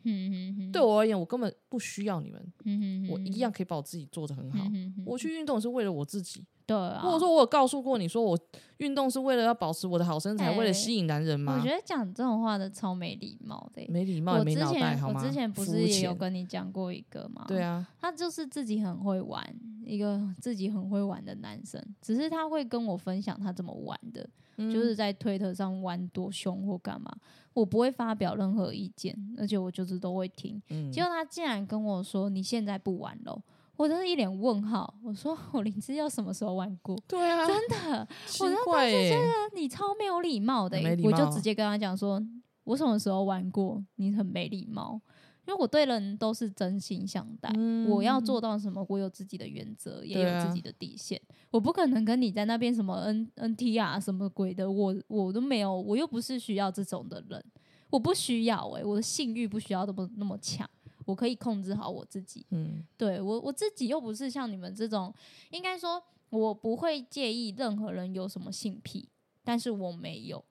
对我而言，我根本不需要你们，嗯，我一样可以把我自己做得很好。嗯，我去运动是为了我自己，对啊，或者说我有告诉过你说我运动是为了要保持我的好身材，为了哎吸引男人吗？我觉得讲这种话的超没礼貌的欸、没礼貌，也我之没脑袋，好吗？前我之前不是也有跟你讲过一个吗？对啊，他就是自己很会玩，一个自己很会玩的男生，只是他会跟我分享他怎么玩的，嗯就是在推特上玩多凶或干嘛，我不会发表任何意见，而且我就是都会听。嗯结果他竟然跟我说你现在不玩了，我真是一脸问号。我说我林志耀什么时候玩过？对啊，真的，奇我怪耶，你超没有礼貌的我就直接跟他讲说，我什么时候玩过？你很没礼貌，因为我对人都是真心相待。我要做到什么，我有自己的原则，也有自己的底线。我不可能跟你在那边什么 N N T 啊什么鬼的，我我都没有，我又不是需要这种的人，我不需要诶、我的性欲不需要那么那么强，我可以控制好我自己。嗯对我我自己又不是像你们这种，应该说我不会介意任何人有什么性癖，但是我没有，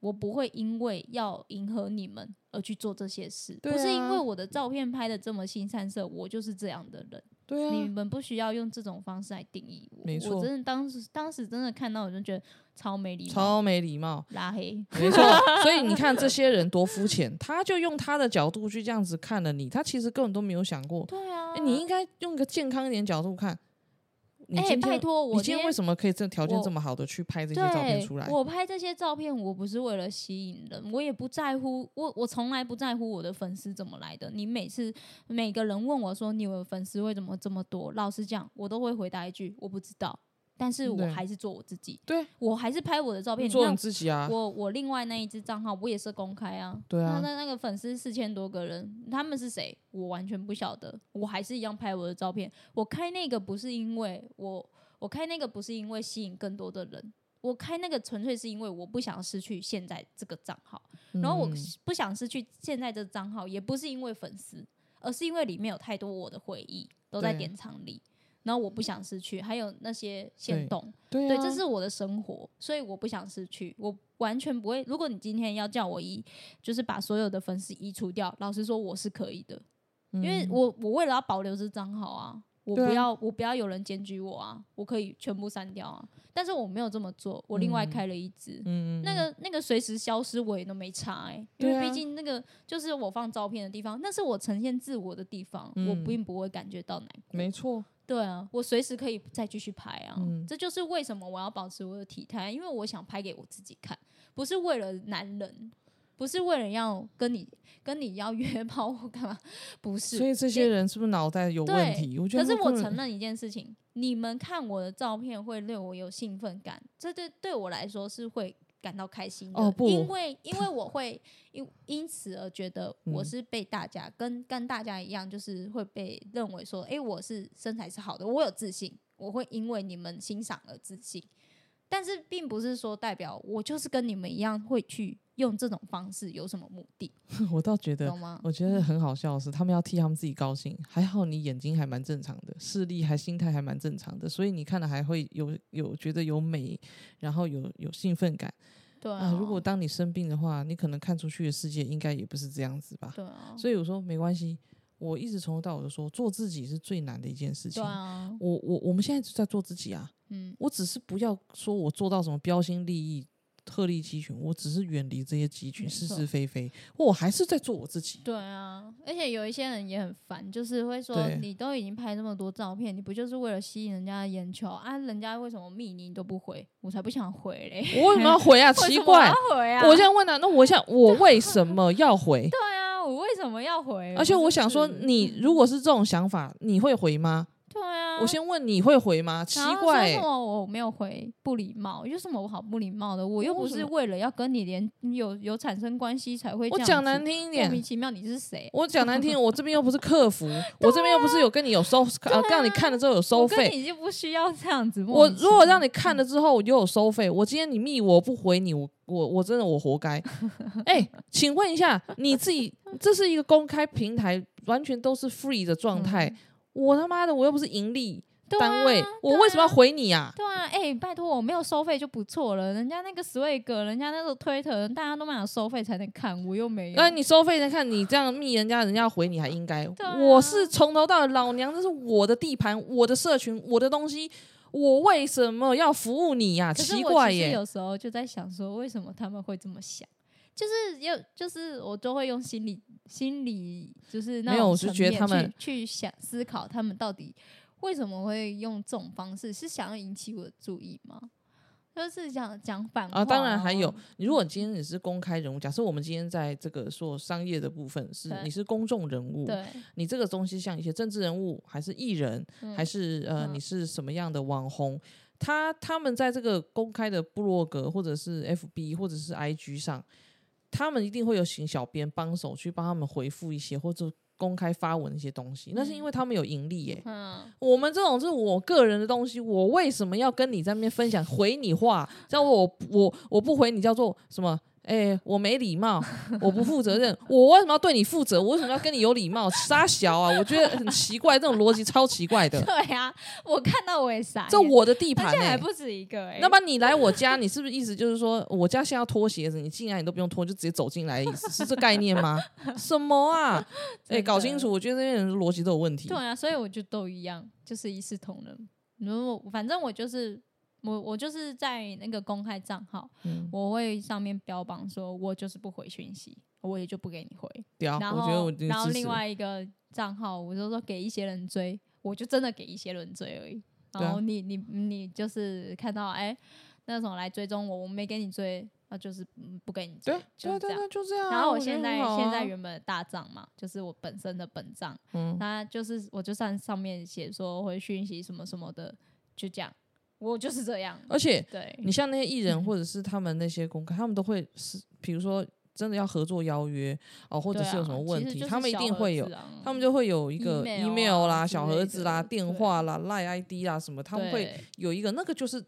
我不会因为要迎合你们而去做这些事，对不是因啊为我的照片拍的这么新三色，我就是这样的人。对啊，你们不需要用这种方式来定义我。没错我真的当时当时真的看到，我就觉得超没礼貌，超没礼貌。拉黑。没错，所以你看这些人多肤浅，他就用他的角度去这样子看了你，他其实根本都没有想过，对啊，诶你应该用一个健康一点角度看。你哎、拜托，你今天我今天为什么可以这条件这么好的去拍这些照片出来？我拍这些照片，我不是为了吸引人，我也不在乎，我我从来不在乎我的粉丝怎么来的。你每次每个人问我说你有粉丝为什么这么多，老实讲，我都会回答一句我不知道，但是我还是做我自己，对，我还是拍我的照片。做你自己啊，我我另外那一只账号我也是公开啊，对啊那那那个粉丝四千多个人，他们是谁？我完全不晓得，我还是一样拍我的照片。我开那个不是因为我，我开那个不是因为吸引更多的人，我开那个纯粹是因为我不想失去现在这个账号，然后我嗯不想失去现在这个账号，也不是因为粉丝，而是因为里面有太多我的回忆都在对典藏里。然后我不想失去，还有那些线动，对啊，对，这是我的生活，所以我不想失去，我完全不会。如果你今天要叫我移，就是把所有的粉丝移除掉，老实说我是可以的，因为嗯我我为了要保留这账号啊，我不要、我不要有人检举我啊，我可以全部删掉啊。但是我没有这么做，我另外嗯开了一支。嗯，那个那个随时消失我也都没差哎、因为毕竟那个就是我放照片的地方，那是我呈现自我的地方，我嗯并不会感觉到难过。没错，对啊，我随时可以再继续拍啊。嗯这就是为什么我要保持我的体态，因为我想拍给我自己看，不是为了男人，不是为了要跟你跟你要约 炮或干嘛，不是。所以这些人是不是脑袋有问题？我觉得可是我承认一件事情，你们看我的照片会对我有兴奋感，这对对我来说是会感到开心的。哦不因为因为我会因因此而觉得我嗯是被大家、跟跟大家一样，就是会被认为说，诶，我是身材是好的，我有自信，我会因为你们欣赏而自信。但是并不是说代表我就是跟你们一样会去用这种方式有什么目的，我倒觉得？我觉得很好笑的是，他们要替他们自己高兴。还好你眼睛还蛮正常的，视力还心态还蛮正常的，所以你看了还会有有觉得有美，然后有有兴奋感对啊，啊。如果当你生病的话，你可能看出去的世界应该也不是这样子吧。对啊，所以我说没关系，我一直从头到尾都说，做自己是最难的一件事情我我我们现在就在做自己啊，嗯，我只是不要说我做到什么标新立异、鹤立鸡群，我只是远离这些鸡群是是非非，我还是在做我自己。对啊，而且有一些人也很烦，就是会说你都已经拍那么多照片，你不就是为了吸引人家的眼球啊？人家为什么密你你都不回？我才不想回嘞！我为什么要回啊？奇怪要，回啊！我现在问他、那我想我为什么要回？对啊，我为什么要回？而且我想说，你如果是这种想法，你会回吗？对啊，我先问你会回吗？奇怪、欸，说什么我没有回，不礼貌，有什么我好不礼貌的？我又不是为了要跟你连有有产生关系才会这我讲难听一点莫名，其妙你是谁？我讲难听，我这边又不是客服，我这边又不是有跟你有收，呃，让你看了之后有收费。你就不需要这样子。我如果让你看了之后又有收费，我今天你密我不回你，我我我真的我活该。哎、请问一下，你自己这是一个公开平台，完全都是 free 的状态，我他妈的我又不是盈利单位，啊我为什么要回你啊？对啊，哎、拜托，我没有收费就不错了。人家那个 Swag，人家那个推特，大家都蛮有收费才能看，我又没有。那你收费才看，你这样密人家，人家要回你还应该。啊我是从头到尾，老娘这是我的地盘，我的社群，我的东西，我为什么要服务你呀、奇怪耶！有时候就在想说，为什么他们会这么想？就是有，就是我都会用心理心理，就是那没有我是觉得他们去去想思考，他们到底为什么会用这种方式，是想要引起我的注意吗？就是讲讲反话啊，当然还有如果今天你是公开人物，假设我们今天在这个说商业的部分是你是公众人物，对，你这个东西像一些政治人物，还是艺人，还嗯是呃嗯你是什么样的网红，他他们在这个公开的部落格或者是 FB 或者是 IG 上，他们一定会有请小编帮手去帮他们回复一些或者公开发文一些东西，那是因为他们有盈利耶。嗯，我们这种是我个人的东西，我为什么要跟你在那边分享回你话？叫我我我不回你叫做什么？哎、我没礼貌，我不负责任，我为什么要对你负责？我为什么要跟你有礼貌？傻小啊！我觉得很奇怪，这种逻辑超奇怪的。对啊，我看到我也傻眼，这我的地而盘哎、且还不止一个哎、那么你来我家，你是不是意思就是说我家现在要脱鞋子，你进来你都不用脱，就直接走进来的意思，是这概念吗？什么啊？哎、搞清楚，我觉得这些人的逻辑都有问题对。啊，所以我就都一样，就是一视同仁。如果反正我就是我，我就是在那个公开账号，嗯，我会上面标榜说，我就是不回讯息，我也就不给你回。屌，然后我然后另外一个账号，我就说给一些人追，我就真的给一些人追而已。然后你你你就是看到哎、那种来追踪我，我没给你追，那就是嗯不给你追对，就这样。对对对，就这样啊。然后我现在、现在啊原本的大账嘛，就是我本身的本账，嗯，那就是我就上上面写说回讯息什么什么的，就这样，我就是这样。而且对，你像那些艺人 或者是他们那些公开，他们都会是，比如说真的要合作邀约哦，或者是有什么啊问题，他们一定会有他们就会有一个 email 啦、小盒子啦、电话啦、赖 ID 啦什么，他们会有一个那个就是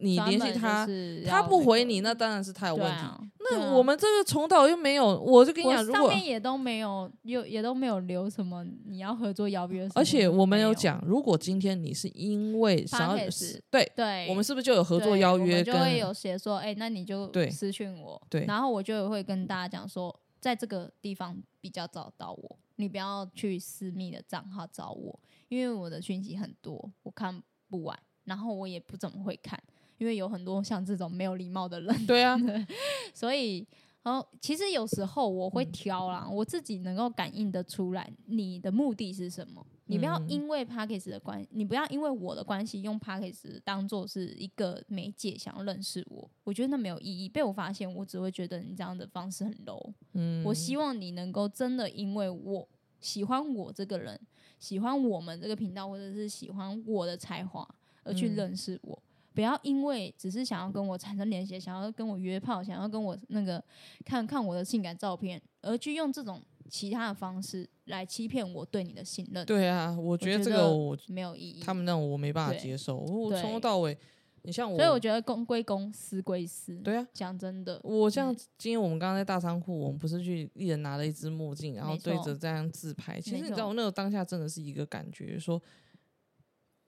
你联系他，他不回你，那当然是他有问题。那我们这个从头又没有，我就跟你讲，如果上面也都没有，有也都没有留什么你要合作邀约什么，而且我们有讲，如果今天你是因为想要对，对，我们是不是就有合作邀约我就会有写说，哎、那你就私讯我，对然后我就会跟大家讲说，在这个地方比较找到我，你不要去私密的账号找我，因为我的讯息很多，我看不完，然后我也不怎么会看，因为有很多像这种没有礼貌的人，对啊，所以。然后其实有时候我嗯会挑啦，我自己能够感应得出来你的目的是什么。你不要嗯因为 p a c k a g e 的关，你不要因为我的关系用 p a c k a g e 当做是一个媒介想要认识我，我觉得那没有意义。被我发现，我只会觉得你这样的方式很 low。嗯，我希望你能够真的因为我喜欢我这个人，喜欢我们这个频道，或者是喜欢我的才华而去嗯认识我。不要因为只是想要跟我产生联系，想要跟我约炮，想要跟我那个看看我的性感照片，而去用这种其他的方式来欺骗我对你的信任，对啊，我觉得这个我没有意义。他们那种我没办法接受，我从头到尾，你像我，所以我觉得公归公，私归私。对啊，讲真的，我像嗯今天我们刚刚在大仓库，我们不是去一人拿了一只墨镜，然后对着这样自拍。其实你知道，我那个当下真的是一个感觉，说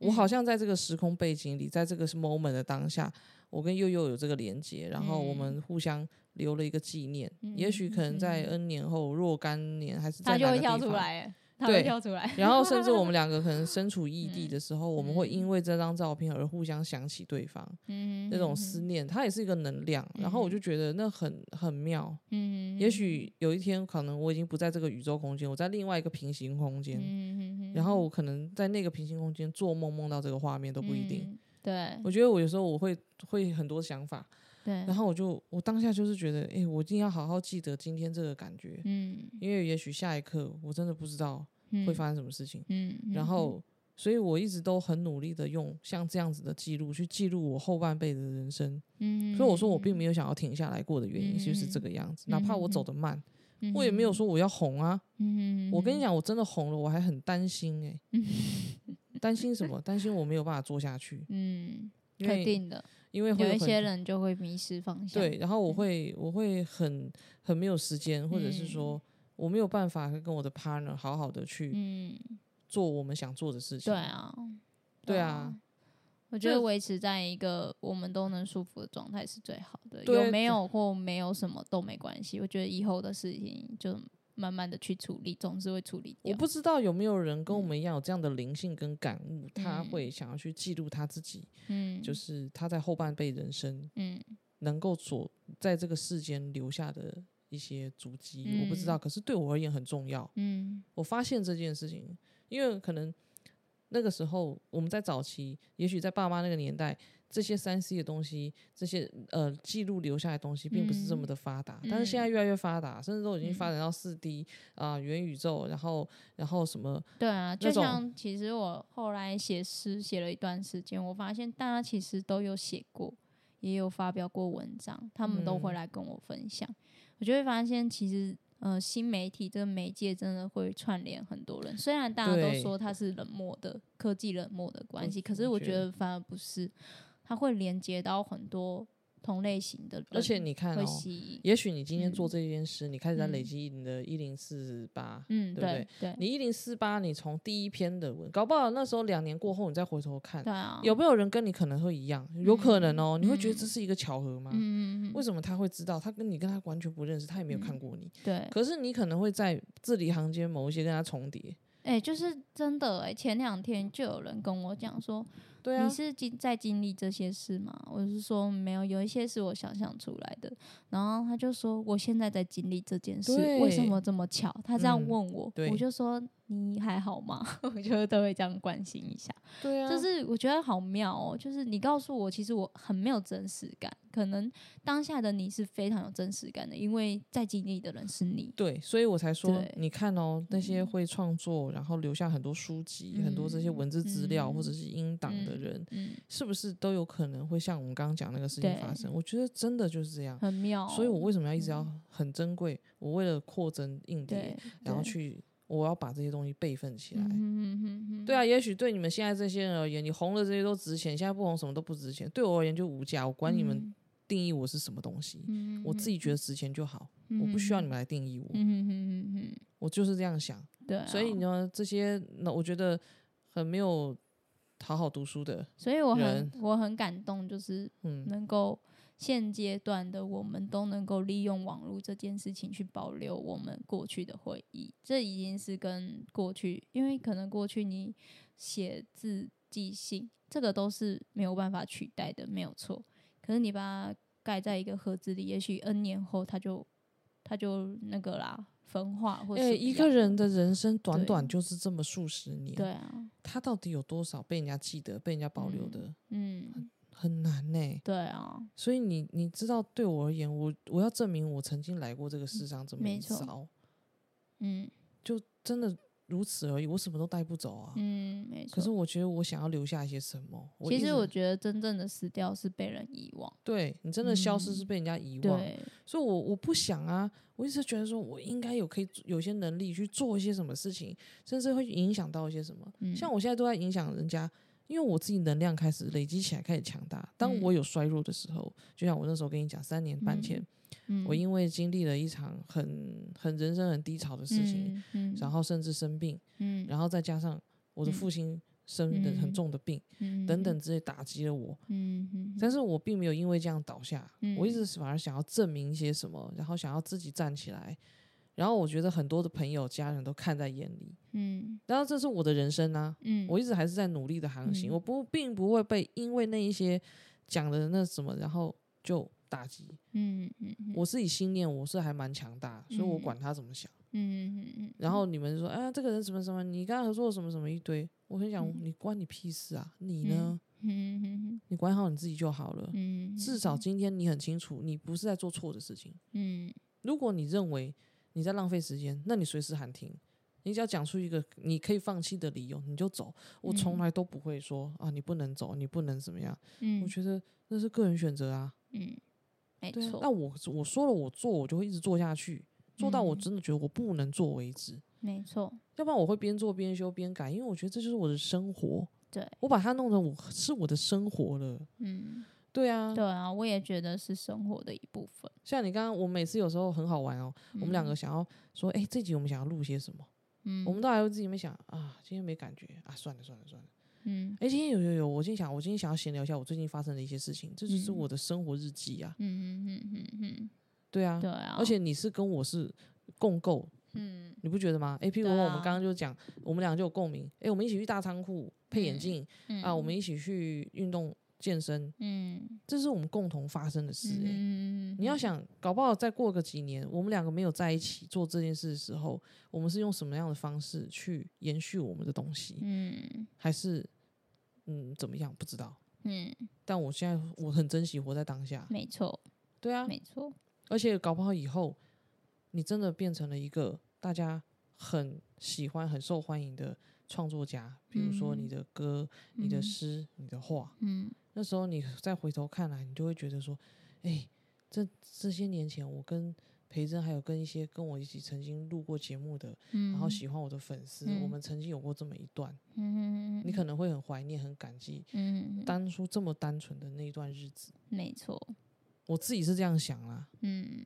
我嗯。好像在这个时空背景里，在这个 moment 的当下，我跟佑佑有这个连接，然后我嗯。们互相留了一个纪念。嗯也许可能在嗯。N 年后，若干年还是在他就会跳出来，他对会跳出来。然后甚至我们 两个可能身处异地嗯的时候，我们会因为这张照片而互相想起对方。嗯，那种思念，它也是一个能量。然后我就嗯觉得那很很妙。嗯，也许有一天，可能我已经不在这个宇宙空间，我在另外一个平行空间，嗯，然后我可能在那个平行空间做梦，梦到这个画面都不一定。嗯。对我觉得我有时候我会会很多想法，对，然后我就我当下就是觉得，诶，我一定要好好记得今天这个感觉，嗯，因为也许下一刻我真的不知道嗯会发生什么事情。嗯，嗯然后，所以我一直都很努力的用像这样子的记录去记录我后半辈子的人生。嗯，所以我说我并没有想要停下来过的原因就是这个样子，哪怕我走得慢，我也没有说我要红啊。嗯，嗯，我跟你讲，我真的红了，我还很担心哎、担心什么？担心我没有办法做下去，嗯，肯定的，因为有一些人就会迷失方向。对，然后我会我会很很没有时间，或者是说我没有办法跟我的 partner 好好的去嗯，做我们想做的事情。对，啊，对啊，我觉得维持在一个我们都能舒服的状态是最好的。有没有或没有什么都没关系。我觉得以后的事情就慢慢的去处理，总是会处理掉。我不知道有没有人跟我嗯。们一样有这样的灵性跟感悟，他嗯。会想要去记录他自己，嗯，就是他在后半辈人生嗯。能够所在这个世间留下的一些足迹，我不知道，嗯。可是对我而言很重要。嗯。我发现这件事情，因为可能那个时候我们在早期，也许在爸妈那个年代，这些三 C 的东西，这些呃记录留下来的东西，并不是这么的发达。但是现在嗯越来越发达，甚至都已经发展到四 D 啊、元宇宙，然后然后什么对啊，就像其实我后来写诗写了一段时间，我发现大家其实都有写过，也有发表过文章，他们都会嗯来跟我分享。我就会发现，其实呃，新媒体这个媒介真的会串联很多人。虽然大家都说它是冷漠的科技冷漠的关系，可是我觉得反而不是，它会连接到很多同类型的人，而且你看哦，也许你今天做嗯这件事，你开始在累嗯积你的一零四八，嗯，对不对对你一零四八，你从第一篇的文，搞不好那时候两年过后，你再回头看，对啊，有没有人跟你可能会一样？有可能哦，你会觉得嗯这是一个巧合吗？嗯嗯嗯为什么他会知道？他跟你跟他完全不认识，他也没有看过你。对，可是你可能会在字里行间某一些跟他重叠。哎、就是真的哎、前两天就有人跟我讲说，对啊你，是经在经历这些事吗？我是说没有，有一些是我想象出来的。然后他就说，我现在在经历这件事，为什么这么巧？他这样嗯问我，对我就说你还好吗？我觉得都会这样关心一下。对啊，就是我觉得好妙哦，就是你告诉我，其实我很没有真实感，可能当下的你是非常有真实感的，因为在经历的人是你。对，所以我才说，你看哦，那些会创作，然后留下很多书籍、很多这些文字资料、嗯或者是音档的人，嗯，是不是都有可能会像我们刚刚讲那个事情发生？我觉得真的就是这样。很妙哦、所以我为什么要一直要很珍贵？我为了扩增硬碟然后去，我要把这些东西备份起来。嗯哼哼对啊，也许对你们现在这些人而言，你红了这些都值钱，现在不红什么都不值钱。对我而言就无价，我管你们嗯定义我是什么东西，嗯我自己觉得值钱就好，我不需要你们来定义我，嗯哼哼哼哼，我就是这样想。对、啊，所以呢，这些那我觉得很没有好好读书的，所以我很我很感动，就是嗯，能够现阶段的我们都能够利用网络这件事情去保留我们过去的回忆，这已经是跟过去，因为可能过去你写字记信，这个都是没有办法取代的，没有错。可是你把它盖在一个盒子里，也许 N 年后它就它就那个啦，分化或哎、什么一个人的人生短短就是这么数十年，对啊，他到底有多少被人家记得、被人家保留的，嗯，很难呢、对啊，所以你你知道，对我而言，我我要证明我曾经来过这个世上这么一遭，嗯就真的如此而已，我什么都带不走啊。嗯，没错。可是我觉得我想要留下一些什么。其实我觉得真正的死掉是被人遗忘，对你真的消失嗯是被人家遗忘，对，所以我我不想啊，我一直觉得说我应该有可以有些能力去做一些什么事情，甚至会影响到一些什么。嗯像我现在都在影响人家，因为我自己能量开始累积起来，开始强大。当嗯我有衰弱的时候，就像我那时候跟你讲，三年半前，嗯，我因为经历了一场很很人生很低潮的事情，嗯，然后甚至生病，嗯，然后再加上我的父亲生的很重的病、嗯等等，之类打击了我。但是我并没有因为这样倒下，嗯我一直反而想要证明一些什么，然后想要自己站起来。然后我觉得很多的朋友、家人都看在眼里，嗯然后这是我的人生啊，嗯，我一直还是在努力的航行，嗯我不并不会被因为那一些讲的那什么，然后就打击。嗯嗯嗯我自己心念我是还蛮强大，所以我嗯管他怎么想。嗯嗯嗯，然后你们说，啊，这个人什么什么，你跟他合作什么什么一堆，我很想，嗯你关你屁事啊？你呢？嗯嗯你管好你自己就好了。嗯，至少今天你很清楚，你不是在做错的事情。嗯如果你认为你在浪费时间，那你随时喊停。你只要讲出一个你可以放弃的理由，你就走。我从嗯来都不会说啊，你不能走，你不能怎么样。嗯，我觉得那是个人选择啊。嗯，没错，那我我说了我做，我就会一直做下去，做到我嗯真的觉得我不能做为止。没错，要不然我会边做边修边改，因为我觉得这就是我的生活。对，我把它弄成我是我的生活了。嗯，对啊，对啊，我也觉得是生活的一部分。像你刚刚，我每次有时候很好玩哦。我们两个想要说，哎、这集我们想要录些什么？嗯，我们都还会自己没想啊，今天没感觉啊，算了算了算了。嗯哎、今天有有有，我今天想，我今天想要闲聊一下我最近发生的一些事情，这就是嗯我的生活日记啊。嗯嗯嗯嗯嗯，对啊，对啊，而且你是跟我是共构嗯你不觉得吗？如说我们刚刚就讲，我们俩就有共鸣，诶，我们一起去大仓库配眼嗯镜、嗯啊，我们一起去运动健身，嗯。这是我们共同发生的事、诶。嗯，你要想，搞不好再过个几年，我们两个没有在一起做这件事的时候，我们是用什么样的方式去延续我们的东西，嗯。还是嗯怎么样？不知道。嗯，但我现在我很珍惜活在当下，没错。对啊，没错，而且搞不好以后你真的变成了一个大家很喜欢、很受欢迎的创作家，比如说你嗯的歌、你的嗯。诗、你的画，嗯那时候你再回头看来，你就会觉得说，哎、这这些年前我跟培珍还有跟一些跟我一起曾经录过节目的，嗯，然后喜欢我的粉丝，我嗯。们曾经有过这么一段，嗯，你可能会很怀念、很感激嗯，当初这么单纯的那一段日子。没错，我自己是这样想啦，嗯，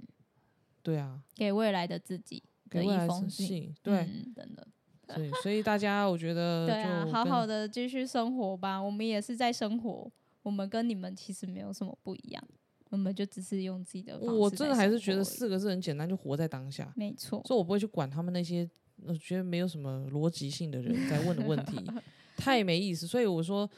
对啊，给未来的自己的一给未来封信，对，嗯，真的，所以所以大家我觉得 对啊，就好好的，的继续生活吧，我们也是在生活，我们跟你们其实没有什么不一样，我们就只是用自己的方式我真的还是觉得四个字很简单，就活在当下。没错，所以我不会去管他们那些我觉得没有什么逻辑性的人在问的问题，太没意思。所以我说，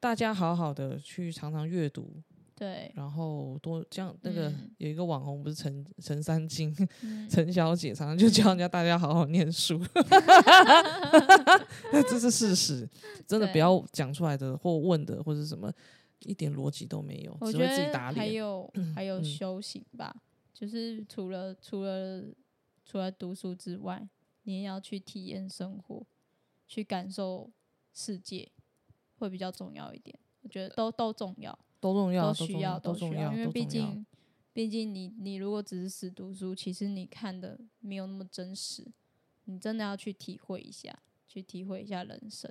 大家好好的去常常阅读，对，然后多这样。那个嗯有一个网红不是陈陈三金嗯 陈小姐，常常就教人家大家好好念书，这是事实，真的不要讲出来的或问的或者什么。一点逻辑都没有，只会自己打脸还。有还有嗯修行吧，就是除了除了除了读书之外，你也要去体验生活，去感受世界，会比较重要一点。我觉得都都重要，都重要，都需要，都重要，因为毕。竟毕竟你你如果只是死读书，其实你看的没有那么真实，你真的要去体会一下，去体会一下人生。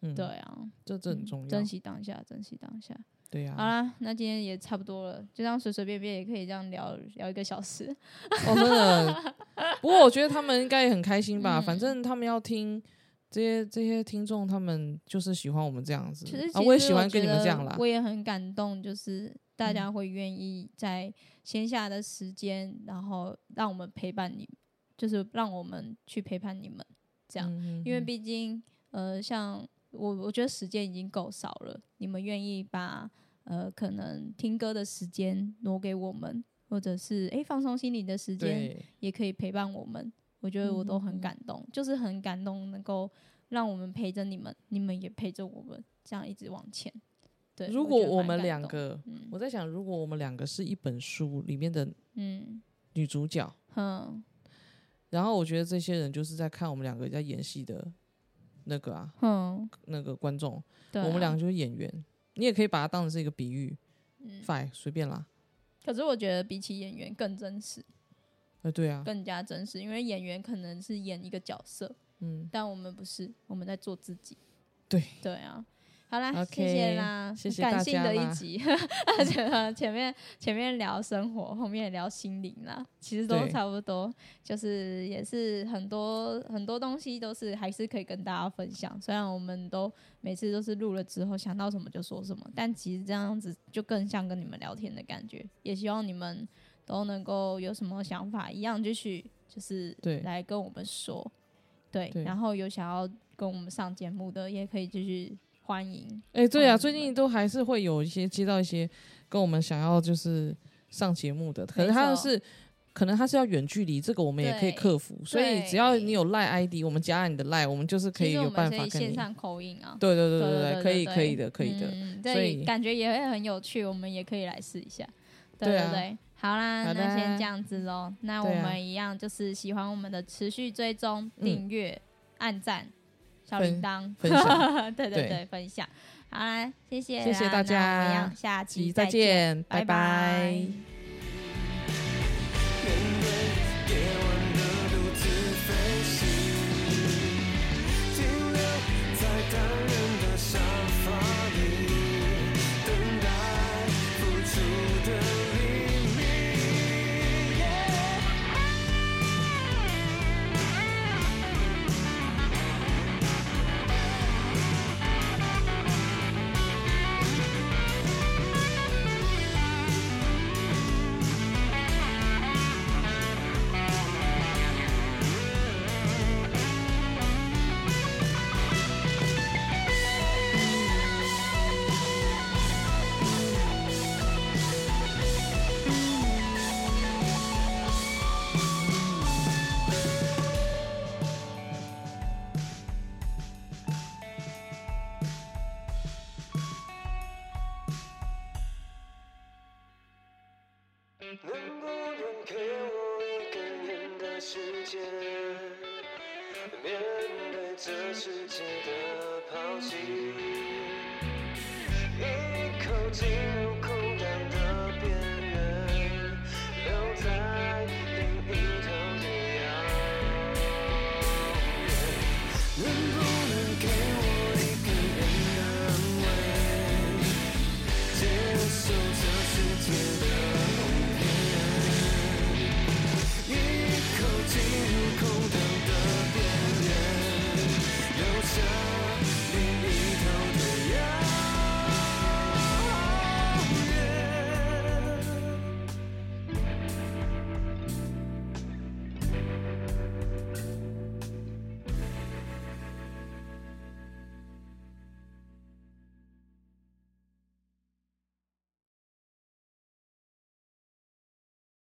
嗯，对，啊，这这很嗯重要珍。惜当下，珍惜当下。对呀、好啦，那今天也差不多了，就这样随随便便也可以这样聊聊一个小时。哦，真的。不过我觉得他们应该也很开心吧，嗯反正他们要听这些这些听众，他们就是喜欢我们这样子其实，啊，其实我也喜欢跟你们这样啦。我也很感动，就是大嗯家会愿意在闲暇的时间，然后让我们陪伴你，就是让我们去陪伴你们，这样。嗯因为毕竟，呃，像我，我觉得时间已经够少了，你们愿意把呃可能听歌的时间挪给我们，或者是诶放松心理的时间，也可以陪伴我们，我觉得我都嗯。很感动，就是很感动，能够让我们陪着你们，你们也陪着我们，这样一直往前。对，如果我们两个，嗯我在想，如果我们两个是一本书里面的嗯。女主角，嗯然后我觉得这些人就是在看我们两个在演戏的那个啊，嗯，那个观众，我们两个就是演员，你也可以把它当成是一个比喻嗯，，fine，随便啦。可是我觉得比起演员更真实，呃，对啊，更加真实，因为演员可能是演一个角色，嗯，但我们不是，我们在做自己。对对啊，好啦谢谢啦，谢谢感性大家啦的一集，前前面前面聊生活，后面聊心灵啦，其实都差不多，就是也是很多很多东西都是还是可以跟大家分享。虽然我们都每次都是录了之后想到什么就说什么，但其实这样子就更像跟你们聊天的感觉。也希望你们都能够有什么想法，一样继续就是对来跟我们说。对，对然后有想要跟我们上节目的，也可以继续欢迎。哎、对啊，欢迎最近都还是会有一些接到一些跟我们想要就是上节目的，可是他是可能他是要远距离，这个我们也可以对克服。所以对只要你有赖 ID，我们加了你的赖，我们就是可以有其实我们可以办法。线上口音啊。对对对对对，可以可以的，可以的。嗯，所对，以感觉也会很有趣，我们也可以来试一下。对对啊对对，好啦，好那先的这样子喽。那我们一样就是喜欢我们的持续追踪、嗯。订阅、按赞、小分铃铛，分享。对对对。对，分享。好啦，谢谢啦，谢谢大那我们一家样下期再见，见，拜拜